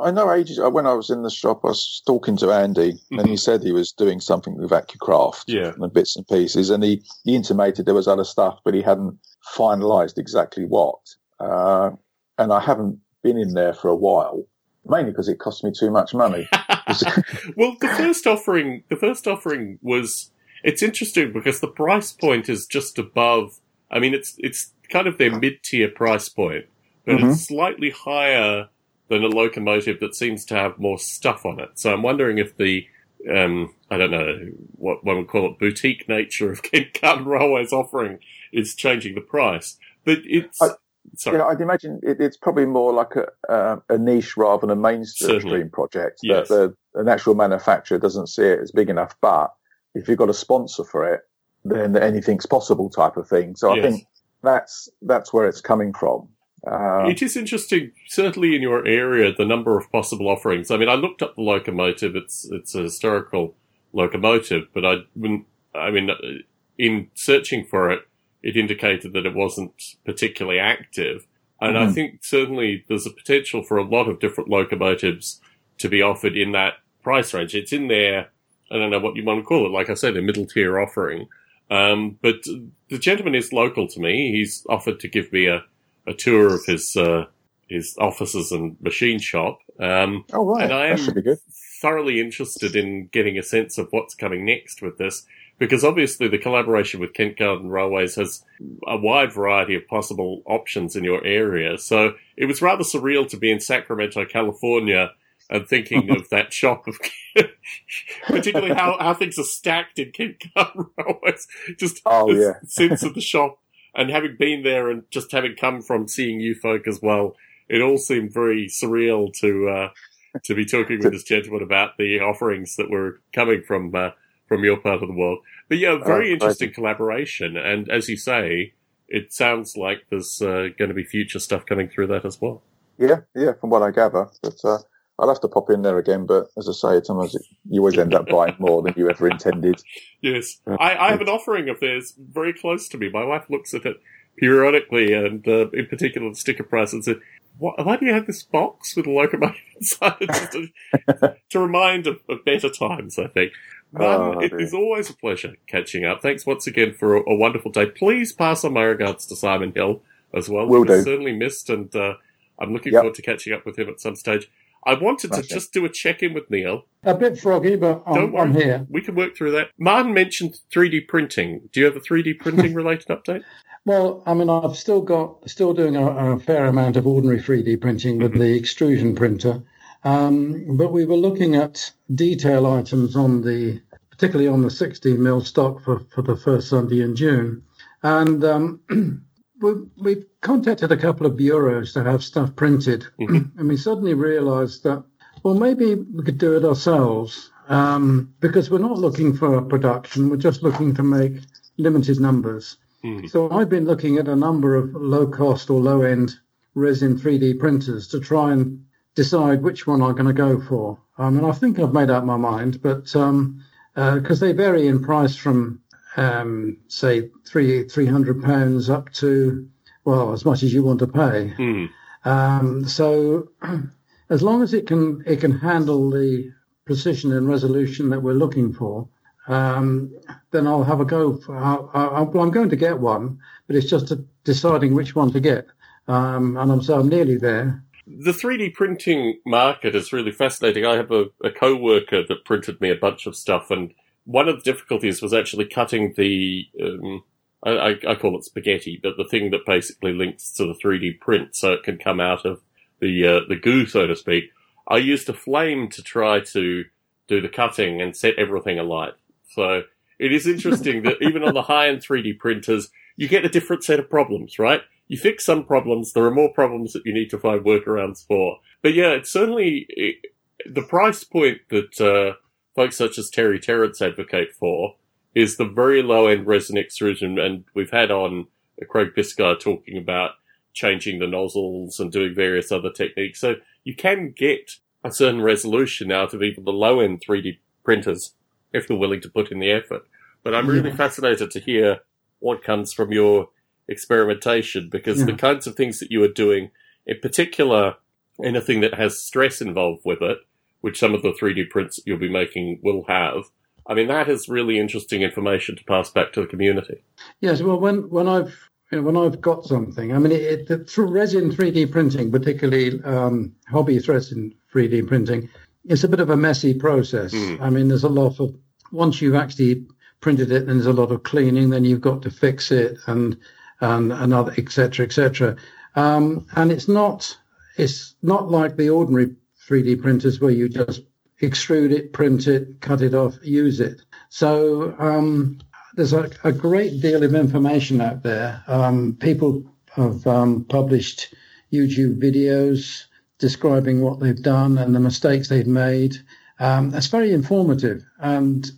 I know ages when I was in the shop, I was talking to Andy, and he said he was doing something with AccuCraft
Yeah.
and bits and pieces, and he, he intimated there was other stuff, but he hadn't finalised exactly what. Uh, and I haven't been in there for a while, mainly because it cost me too much money.
well, the first offering, the first offering was. It's interesting because the price point is just above. I mean, it's it's kind of their mid tier price point, but
Mhm.
it's slightly higher than a locomotive that seems to have more stuff on it. So I'm wondering if the um, I don't know what one would call it boutique nature of Kent Garden Railway's offering is changing the price, but it's.
I-
sorry.
Yeah, I'd imagine it, it's probably more like a, uh, a niche rather than a mainstream
Certainly.
project.
Yes.
That the, an actual manufacturer doesn't see it as big enough. But if you've got a sponsor for it, then anything's possible type of thing. So
Yes.
I think that's that's where it's coming from. Uh,
It is interesting, certainly in your area, the number of possible offerings. I mean, I looked up the locomotive. It's it's a historical locomotive, but I wouldn't. I mean, uh, in searching for it, it indicated that it wasn't particularly active. And I
Mhm.
think certainly there's a potential for a lot of different locomotives to be offered in that price range. It's in there. I don't know what you want to call it. Like I said, a middle tier offering. Um, but the gentleman is local to me. He's offered to give me a, a tour of his uh, his offices and machine shop. Um,
oh right,
and I am
should be good.
thoroughly interested in getting a sense of what's coming next with this, because obviously the collaboration with Kent Garden Railways has a wide variety of possible options in your area. So it was rather surreal to be in Sacramento, California, and thinking of that shop of, particularly how, how things are stacked in Kent Garden Railways. Just
Oh
the
yeah,
sense of the shop and having been there and just having come from seeing you folk as well, it all seemed very surreal to uh, to be talking with this gentleman about the offerings that were coming from uh, from your part of the world. But yeah, very oh, interesting collaboration, and as you say, it sounds like there's uh, going to be future stuff coming through that as well.
Yeah, yeah, from what I gather, but uh, I'll have to pop in there again. But as I say, sometimes you always end up buying more than you ever intended.
Yes, I, I have an offering of theirs very close to me. My wife looks at it periodically, and uh, in particular the sticker price, and said, what, why do you have this box with a locomotive inside it? to, to, remind of, of, better times, I think. But oh, it is always a pleasure catching up. Thanks once again for a, a, wonderful day. Please pass on my regards to Simon Hill as well.
Will do.
Certainly missed, and uh, I'm looking yep. forward to catching up with him at some stage. I wanted to just do a check in with Neil.
A bit froggy, but I'm, Don't worry. I'm here.
We can work through that. Martin mentioned 3D printing. Do you have a 3D printing related update?
Well, I mean, I've still got still doing a, a fair amount of ordinary 3D printing with mm-hmm. the extrusion printer, um, but we were looking at detail items on the, particularly on the 16 mil stock for, for the first Sunday in June, and um, we, we contacted a couple of bureaus to have stuff printed, mm-hmm. and we suddenly realised that well, maybe we could do it ourselves um, because we're not looking for a production; we're just looking to make limited numbers. Mm. So I've been looking at a number of low cost or low end resin 3D printers to try and decide which one I'm going to go for. Um, and I think I've made up my mind, but because um, uh, they vary in price from um, say three three hundred pounds up to well as much as you want to pay. Mm. so as long as it can it can handle the precision and resolution that we're looking for, um, then I'll have a go. For, I, am going to get one, but it's just deciding which one to get. Um, and I'm so I'm nearly there.
The 3D printing market is really fascinating. I have a, a co-worker that printed me a bunch of stuff, and one of the difficulties was actually cutting the. Um, I, I, call it spaghetti, but the thing that basically links to the 3D print, so it can come out of the uh, the goo, so to speak. I used a flame to try to do the cutting and set everything alight. So it is interesting that even on the high end 3D printers, you get a different set of problems, right? You fix some problems, there are more problems that you need to find workarounds for. But yeah, it's certainly it, the price point that uh, folks such as Terry Terrence advocate for is the very low end resin extrusion. And we've had on Craig Biscar talking about changing the nozzles and doing various other techniques. So you can get a certain resolution out of even the low end 3D printers if they're willing to put in the effort. But I'm really yeah. fascinated to hear what comes from your experimentation because yeah. the kinds of things that you are doing, in particular, anything that has stress involved with it, which some of the 3D prints you'll be making will have. I mean, that is really interesting information to pass back to the community.
Yes, well, when when I've you know, when I've got something, I mean, it, it, through resin 3D printing, particularly um, hobby resin 3D printing, it's a bit of a messy process. Mm. I mean, there's a lot of once you've actually printed it, then there's a lot of cleaning. Then you've got to fix it and and another etc. etc. Um, and it's not it's not like the ordinary 3D printers where you just extrude it, print it, cut it off, use it. So um, there's a, a, great deal of information out there. Um, people have um, published YouTube videos describing what they've done and the mistakes they've made. Um, that's very informative. And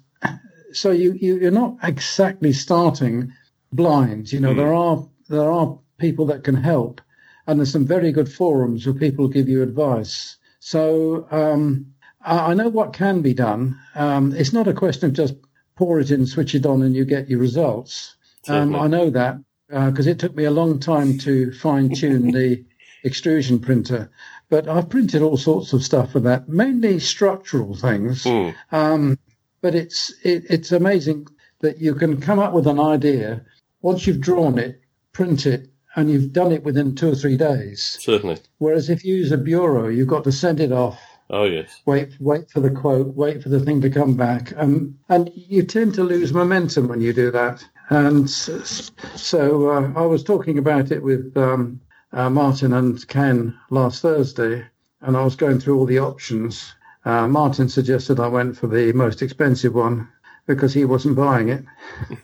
so you, you are not exactly starting blind. You know, mm. there are there are people that can help, and there's some very good forums where people give you advice. So um, I, I, know what can be done. Um, it's not a question of just pour it in, switch it on, and you get your results. Um, I know that because uh, it took me a long time to fine tune the extrusion printer. But I've printed all sorts of stuff for that, mainly structural things. Mm. Um, but it's it, it's amazing that you can come up with an idea once you've drawn it, print it, and you've done it within two or three days.
Certainly.
Whereas if you use a bureau, you've got to send it off.
Oh yes.
Wait, wait for the quote. Wait for the thing to come back, um, and you tend to lose momentum when you do that. And so uh, I was talking about it with um, uh, Martin and Ken last Thursday, and I was going through all the options. Uh, Martin suggested I went for the most expensive one because he wasn't buying it.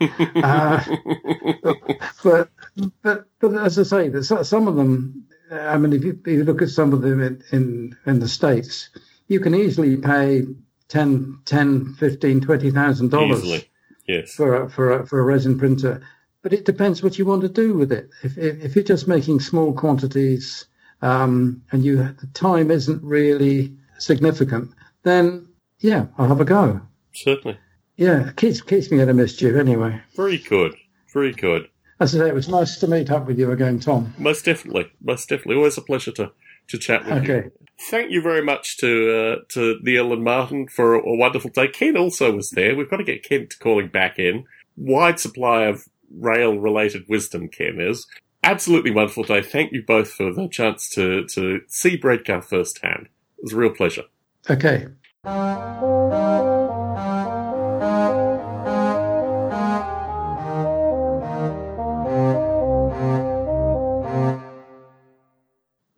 uh, but but but as I say, some of them. I mean, if you, if you look at some of them in, in, in the states, you can easily pay 10, 10 15, 20,000 dollars
yes.
for a, for a, for a resin printer. But it depends what you want to do with it. If if, if you're just making small quantities um, and you the time isn't really significant, then yeah, I'll have a go.
Certainly.
Yeah, keeps keeps me out of mischief anyway.
Very good. Very good.
As I say, it was nice to meet up with you again, Tom.
Most definitely. Most definitely. Always a pleasure to, to chat with
Okay.
you. Thank you very much to uh, to Neil and Martin for a, a wonderful day. Ken also was there. We've got to get Kent calling back in. Wide supply of rail related wisdom, Ken is. Absolutely wonderful day. Thank you both for the chance to, to see Bredgar firsthand. It was a real pleasure.
Okay.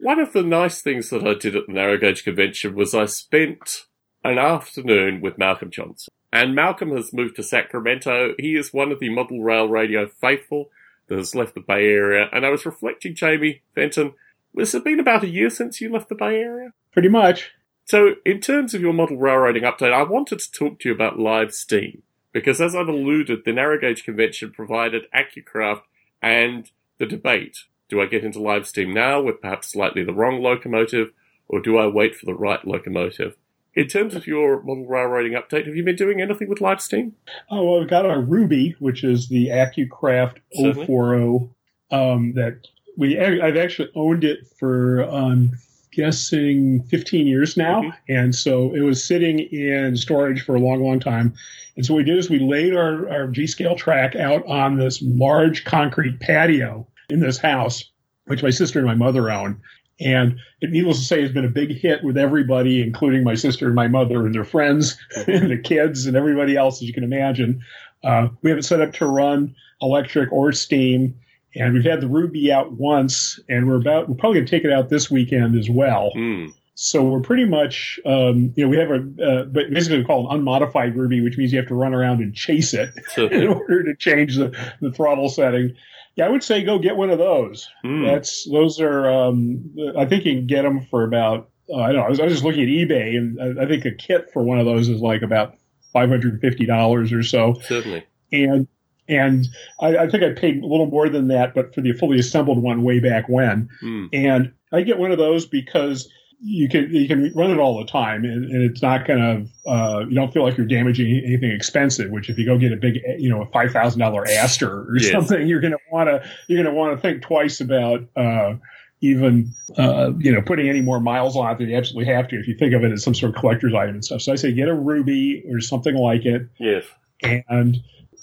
One of the nice things that I did at the Narrow Gauge Convention was I spent an afternoon with Malcolm Johnson. And Malcolm has moved to Sacramento. He is one of the model rail radio faithful that has left the Bay Area. And I was reflecting, Jamie Fenton, has it been about a year since you left the Bay Area?
Pretty much.
So, in terms of your model railroading update, I wanted to talk to you about live steam. Because as I've alluded, the Narrow Gauge Convention provided AccuCraft and the debate. Do I get into live steam now with perhaps slightly the wrong locomotive, or do I wait for the right locomotive? In terms of your model railroading update, have you been doing anything with live steam?
Oh, well, we've got our Ruby, which is the AccuCraft
Certainly.
040 um, that we I've actually owned it for um, guessing 15 years now,
Mhm.
and so it was sitting in storage for a long, long time. And so what we did is we laid our, our G scale track out on this large concrete patio in this house, which my sister and my mother own. And it, needless to say, has been a big hit with everybody, including my sister and my mother and their friends and the kids and everybody else, as you can imagine. Uh, we have it set up to run electric or steam, and we've had the Ruby out once, and we're about we're probably going to take it out this weekend as well.
Hmm.
So we're pretty much, um, you know, we have a uh, but basically we call it an unmodified Ruby, which means you have to run around and chase it in order to change the, the throttle setting. Yeah, I would say go get one of those.
Hmm.
That's those are. Um, I think you can get them for about. Uh, I don't know. I was, I was just looking at eBay, and I, I think a kit for one of those is like about five hundred and fifty dollars or so.
Certainly.
And and I, I think I paid a little more than that, but for the fully assembled one way back when.
Hmm.
And I get one of those because you can you can run it all the time, and, and it's not going to uh, you don't feel like you're damaging anything expensive. Which if you go get a big you know a five thousand dollar Aster or
Yes.
something, you're going to want to you're going to want to think twice about. Uh, even uh, you know putting any more miles on it than you absolutely have to if you think of it as some sort of collector's item and stuff. So I say get a Ruby or something like it,
Yes.
and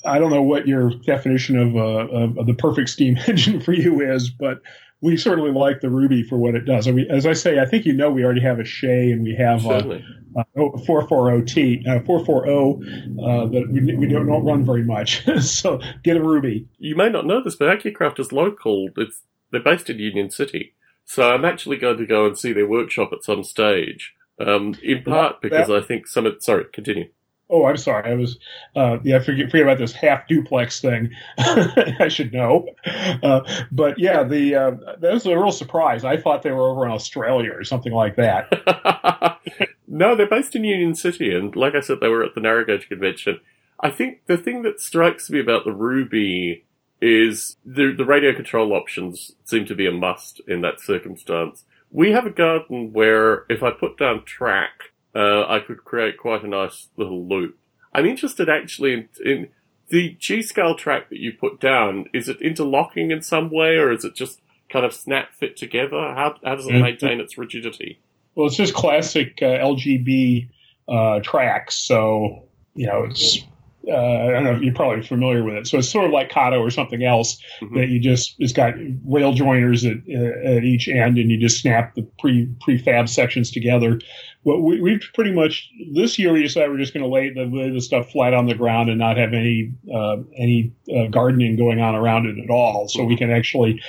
I don't know what your definition of, uh, of, of the perfect steam engine for you is, but we certainly like the Ruby for what it does. I mean, as I say, I think you know we already have a Shay and we have a, a 440T, uh, 440 uh, that we, we don't, don't run very much. so get a Ruby.
You may not know this, but AccuCraft is local. It's they're based in Union City, so I'm actually going to go and see their workshop at some stage. Um, in part
That-
because I think some. Of, sorry, continue.
Oh, I'm sorry. I was, uh, yeah, forget, forget about this half duplex thing. I should know. Uh, but yeah, the, uh, that was a real surprise. I thought they were over in Australia or something like that.
no, they're based in Union City, and like I said, they were at the Narrow Gauge Convention. I think the thing that strikes me about the Ruby is the the radio control options seem to be a must in that circumstance. We have a garden where if I put down track, uh, I could create quite a nice little loop. I'm interested actually in, in the G scale track that you put down. Is it interlocking in some way, or is it just kind of snap fit together? How how does it
Mhm.
maintain its rigidity?
Well, it's just classic uh, LGB uh, tracks. So, you know, it's, uh, I don't know if you're probably familiar with it. So it's sort of like Kato or something else
Mhm.
that you just, it's got rail joiners at, uh, at each end and you just snap the pre, prefab sections together. Well, we, we've pretty much, this year we decided we're just going to lay the, lay the stuff flat on the ground and not have any, uh, any uh, gardening going on around it at all. So we can actually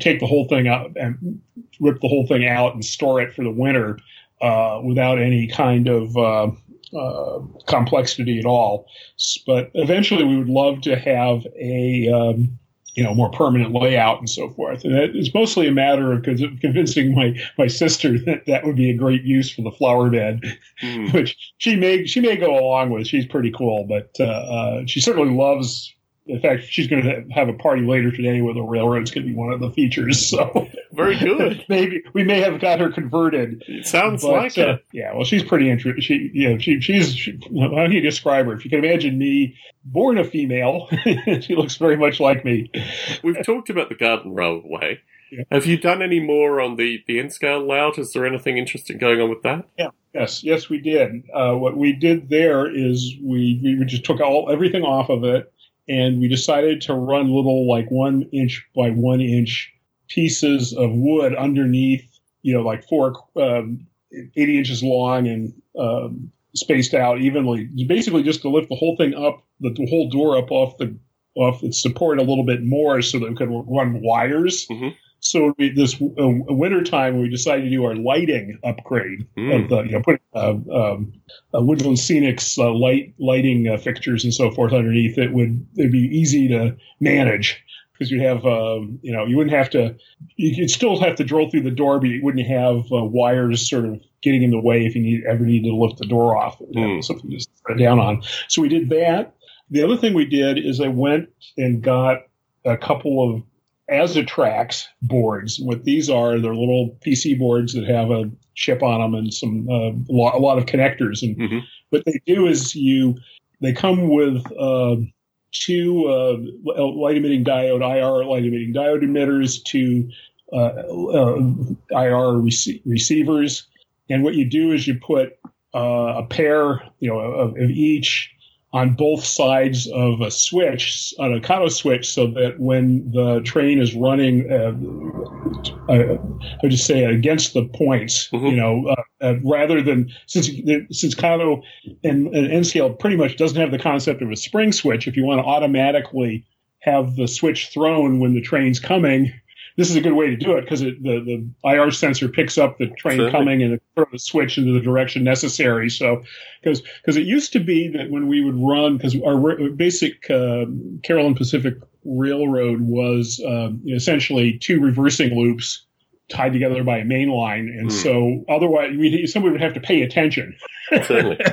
take the whole thing out and rip the whole thing out and store it for the winter uh, without any kind of uh, complexity at all. But eventually, we would love to have a um, you know, more permanent layout and so forth. And it's mostly a matter of convincing my, my sister that that would be a great use for the flower bed, mm. which she may, she may go along with. She's pretty cool, but, uh, uh, she certainly loves in fact, she's going to have a party later today where the railroad's going to be one of the features. So
very good.
Maybe we may have got her converted.
It sounds but, like uh, it.
Yeah. Well, she's pretty interesting. She, you know, she, she's. She, how do you describe her? If you can imagine me, born a female, she looks very much like me.
We've talked about the Garden Railway. Yeah. Have you done any more on the the N scale layout? Is there anything interesting going on with that?
Yeah. Yes, yes, we did. Uh, what we did there is we we just took all everything off of it and we decided to run little like one inch by one inch pieces of wood underneath, you know, like four, um, 80 inches long and um, spaced out evenly, basically just to lift the whole thing up, the, the whole door up off the off its support a little bit more so that we could run wires. Mm-hmm. So we, this uh, winter time, we decided to do our lighting upgrade mm. of the, you know, put uh, um, uh, Woodland Scenics uh, light lighting uh, fixtures and so forth underneath. It would it'd be easy to manage because you have, um, you know, you wouldn't have to, you'd still have to drill through the door, but you wouldn't have uh, wires sort of getting in the way if you need, ever needed to lift the door off, mm. something to sit down on. So we did that. The other thing we did is I went and got a couple of Azatrax boards. What these are, they're little PC boards that have a chip on them and some uh, a lot of connectors. And mm-hmm. what they do is you they come with uh, two uh, light emitting diode IR light emitting diode emitters, two uh, uh, IR rec- receivers, and what you do is you put uh, a pair, you know, of, of each on both sides of a switch, on a Kato switch, so that when the train is running, uh, uh, I would just say against the points, mm-hmm. you know, uh, uh, rather than since since Kato and, and NScale pretty much doesn't have the concept of a spring switch. If you want to automatically have the switch thrown when the train's coming, this is a good way to do it because the, the IR sensor picks up the train Certainly. coming and throw the switch into the direction necessary. So, because because it used to be that when we would run, because our basic uh, Carolyn Pacific Railroad was uh, essentially two reversing loops tied together by a main line, and mm. so otherwise we, somebody would have to pay attention.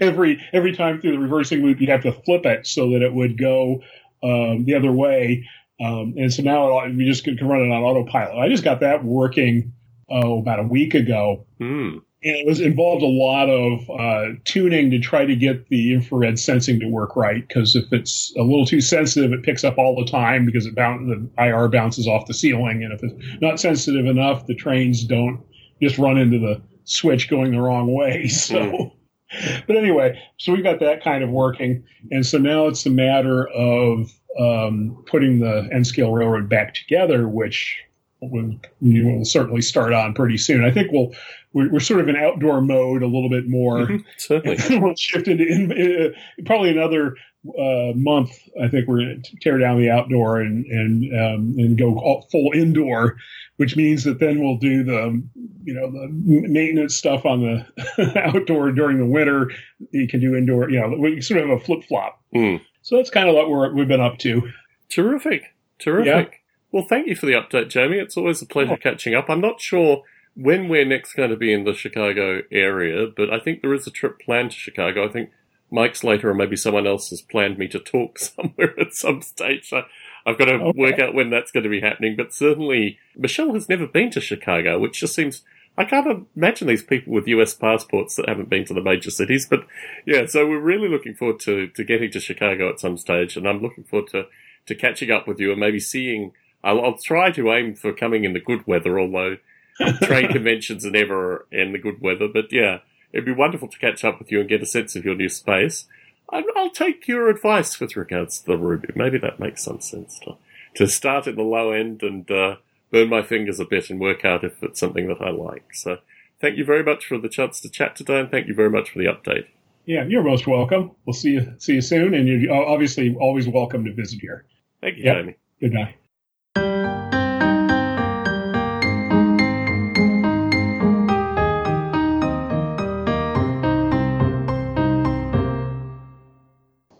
Every every time through the reversing loop, you'd have to flip it so that it would go um, the other way. Um, and so now we just can run it on autopilot. I just got that working oh about a week ago,
mm.
and it was involved a lot of uh, tuning to try to get the infrared sensing to work right. Because if it's a little too sensitive, it picks up all the time because it the IR bounces off the ceiling, and if it's not sensitive enough, the trains don't just run into the switch going the wrong way. So. Mm. But anyway, so we got that kind of working, and so now it's a matter of um, putting the N scale railroad back together, which we will certainly start on pretty soon. I think we'll we're, we're sort of in outdoor mode a little bit more.
Mm-hmm, certainly,
we'll shift into in, uh, probably another uh, month. I think we're going to tear down the outdoor and and um, and go full indoor, which means that then we'll do the you know the maintenance stuff on the outdoor during the winter. You can do indoor. You know, we sort of have a flip flop.
Mm.
So that's kind of what we're, we've been up to.
Terrific. Terrific. Yeah. Well, thank you for the update, Jamie. It's always a pleasure oh. catching up. I'm not sure when we're next going to be in the Chicago area, but I think there is a trip planned to Chicago. I think Mike Slater or maybe someone else has planned me to talk somewhere at some stage. So I've got to okay. work out when that's going to be happening. But certainly, Michelle has never been to Chicago, which just seems I can't imagine these people with US passports that haven't been to the major cities. But yeah, so we're really looking forward to, to getting to Chicago at some stage. And I'm looking forward to, to catching up with you and maybe seeing. I'll, I'll try to aim for coming in the good weather, although trade conventions are never in the good weather. But yeah, it'd be wonderful to catch up with you and get a sense of your new space. I'll take your advice with regards to the Ruby. Maybe that makes some sense to, to start at the low end and, uh, burn my fingers a bit and work out if it's something that I like. So thank you very much for the chance to chat today, and thank you very much for the update.
Yeah, you're most welcome. We'll see you see you soon, and you're obviously always welcome to visit here.
Thank you, yep. Jamie.
Good night.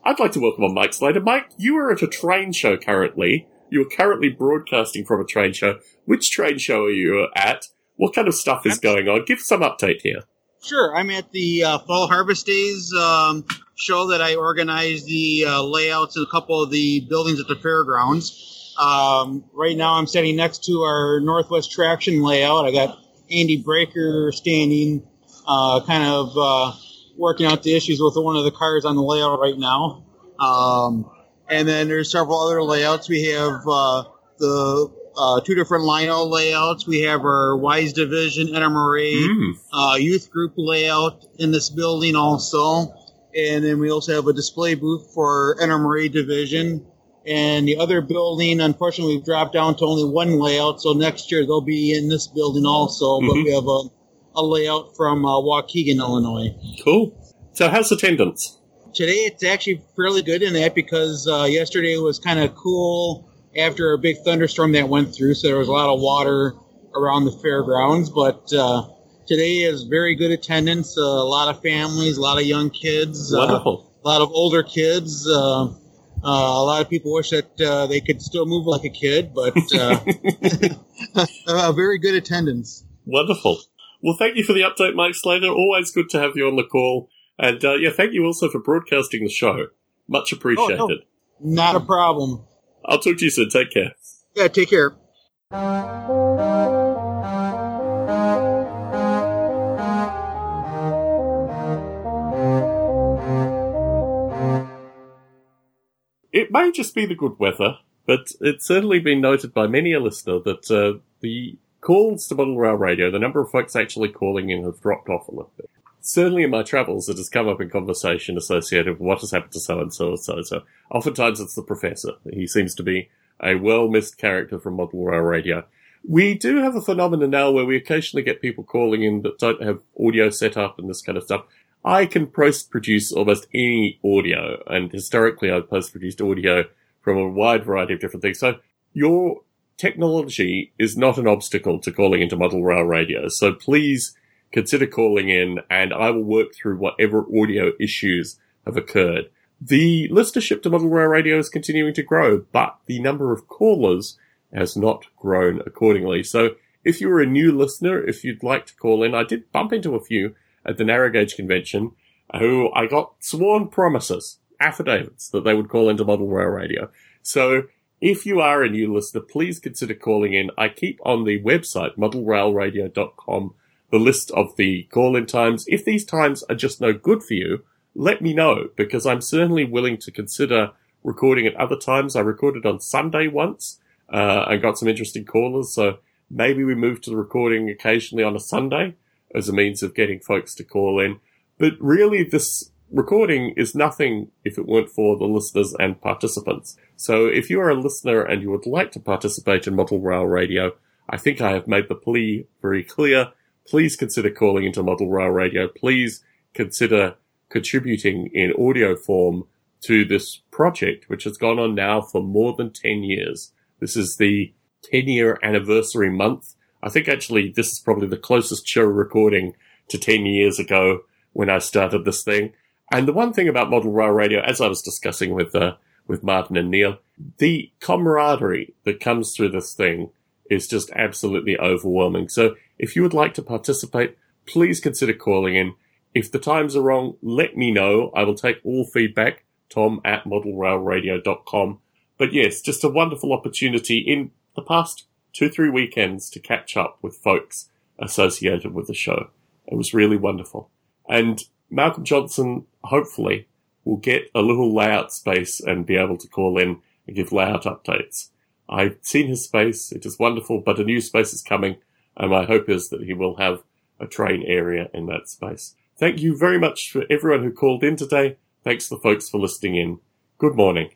I'd like to welcome on Mike Slater. Mike, you are at a train show currently You are currently broadcasting from a train show. Which train show are you at? What kind of stuff is going on? Give some update here.
Sure. I'm at the uh, Fall Harvest Days um, show that I organized the uh, layouts in a couple of the buildings at the fairgrounds. Um, right now, I'm standing next to our Northwest Traction layout. I got Andy Breaker standing, uh, kind of uh, working out the issues with one of the cars on the layout right now. Um, and then there's several other layouts. We have uh, the uh, two different Lino layouts. We have our Wise Division NMRA
Mm.
uh, youth group layout in this building also. And then we also have a display booth for NMRA division. And the other building, unfortunately, we've dropped down to only one layout. So next year they'll be in this building also. But
Mhm.
we have a, a layout from uh, Waukegan, Illinois.
Cool. So, how's attendance?
Today it's actually fairly good in that because uh, yesterday was kind of cool after a big thunderstorm that went through, so there was a lot of water around the fairgrounds. But uh, today is very good attendance. Uh, a lot of families, a lot of young kids, uh,
Wonderful.
a lot of older kids. Uh, uh, a lot of people wish that uh, they could still move like a kid, but uh, uh, very good attendance.
Wonderful. Well, thank you for the update, Mike Slater. Always good to have you on the call. And uh, yeah, thank you also for broadcasting the show. Much appreciated.
Oh, no. Not a problem.
I'll talk to you soon. Take care.
Yeah, take care.
It may just be the good weather, but it's certainly been noted by many a listener that uh, the calls to Model Rail Radio, the number of folks actually calling in, have dropped off a little bit. Certainly in my travels, it has come up in conversation associated with what has happened to so and so and so. and So oftentimes it's the professor. He seems to be a well missed character from Model Rail Radio. We do have a phenomenon now where we occasionally get people calling in that don't have audio set up and this kind of stuff. I can post produce almost any audio, and historically I've post produced audio from a wide variety of different things. So your technology is not an obstacle to calling into Model Rail Radio. So please consider calling in, and I will work through whatever audio issues have occurred. The listenership to Model Rail Radio is continuing to grow, but the number of callers has not grown accordingly. So if you're a new listener, if you'd like to call in, I did bump into a few at the Narrow Gauge Convention who I got sworn promises, affidavits, that they would call into Model Rail Radio. So if you are a new listener, please consider calling in. I keep on the website, modelrailradio.com, the list of the call-in times. If these times are just no good for you, let me know, because I'm certainly willing to consider recording at other times. I recorded on Sunday once, uh, and got some interesting callers, so maybe we move to the recording occasionally on a Sunday as a means of getting folks to call in. But really, this recording is nothing if it weren't for the listeners and participants. So if you are a listener and you would like to participate in Model Rail Radio, I think I have made the plea very clear. Please consider calling into Model Rail Radio. Please consider contributing in audio form to this project, which has gone on now for more than 10 years. This is the 10 year anniversary month. I think actually this is probably the closest show recording to 10 years ago when I started this thing. And the one thing about Model Rail Radio, as I was discussing with, uh, with Martin and Neil, the camaraderie that comes through this thing is just absolutely overwhelming. So if you would like to participate, please consider calling in. If the times are wrong, let me know. I will take all feedback. Tom at modelrailradio.com. But yes, just a wonderful opportunity in the past two, three weekends to catch up with folks associated with the show. It was really wonderful. And Malcolm Johnson, hopefully, will get a little layout space and be able to call in and give layout updates. I've seen his space. It is wonderful, but a new space is coming, and my hope is that he will have a train area in that space. Thank you very much for everyone who called in today. Thanks to the folks for listening in. Good morning.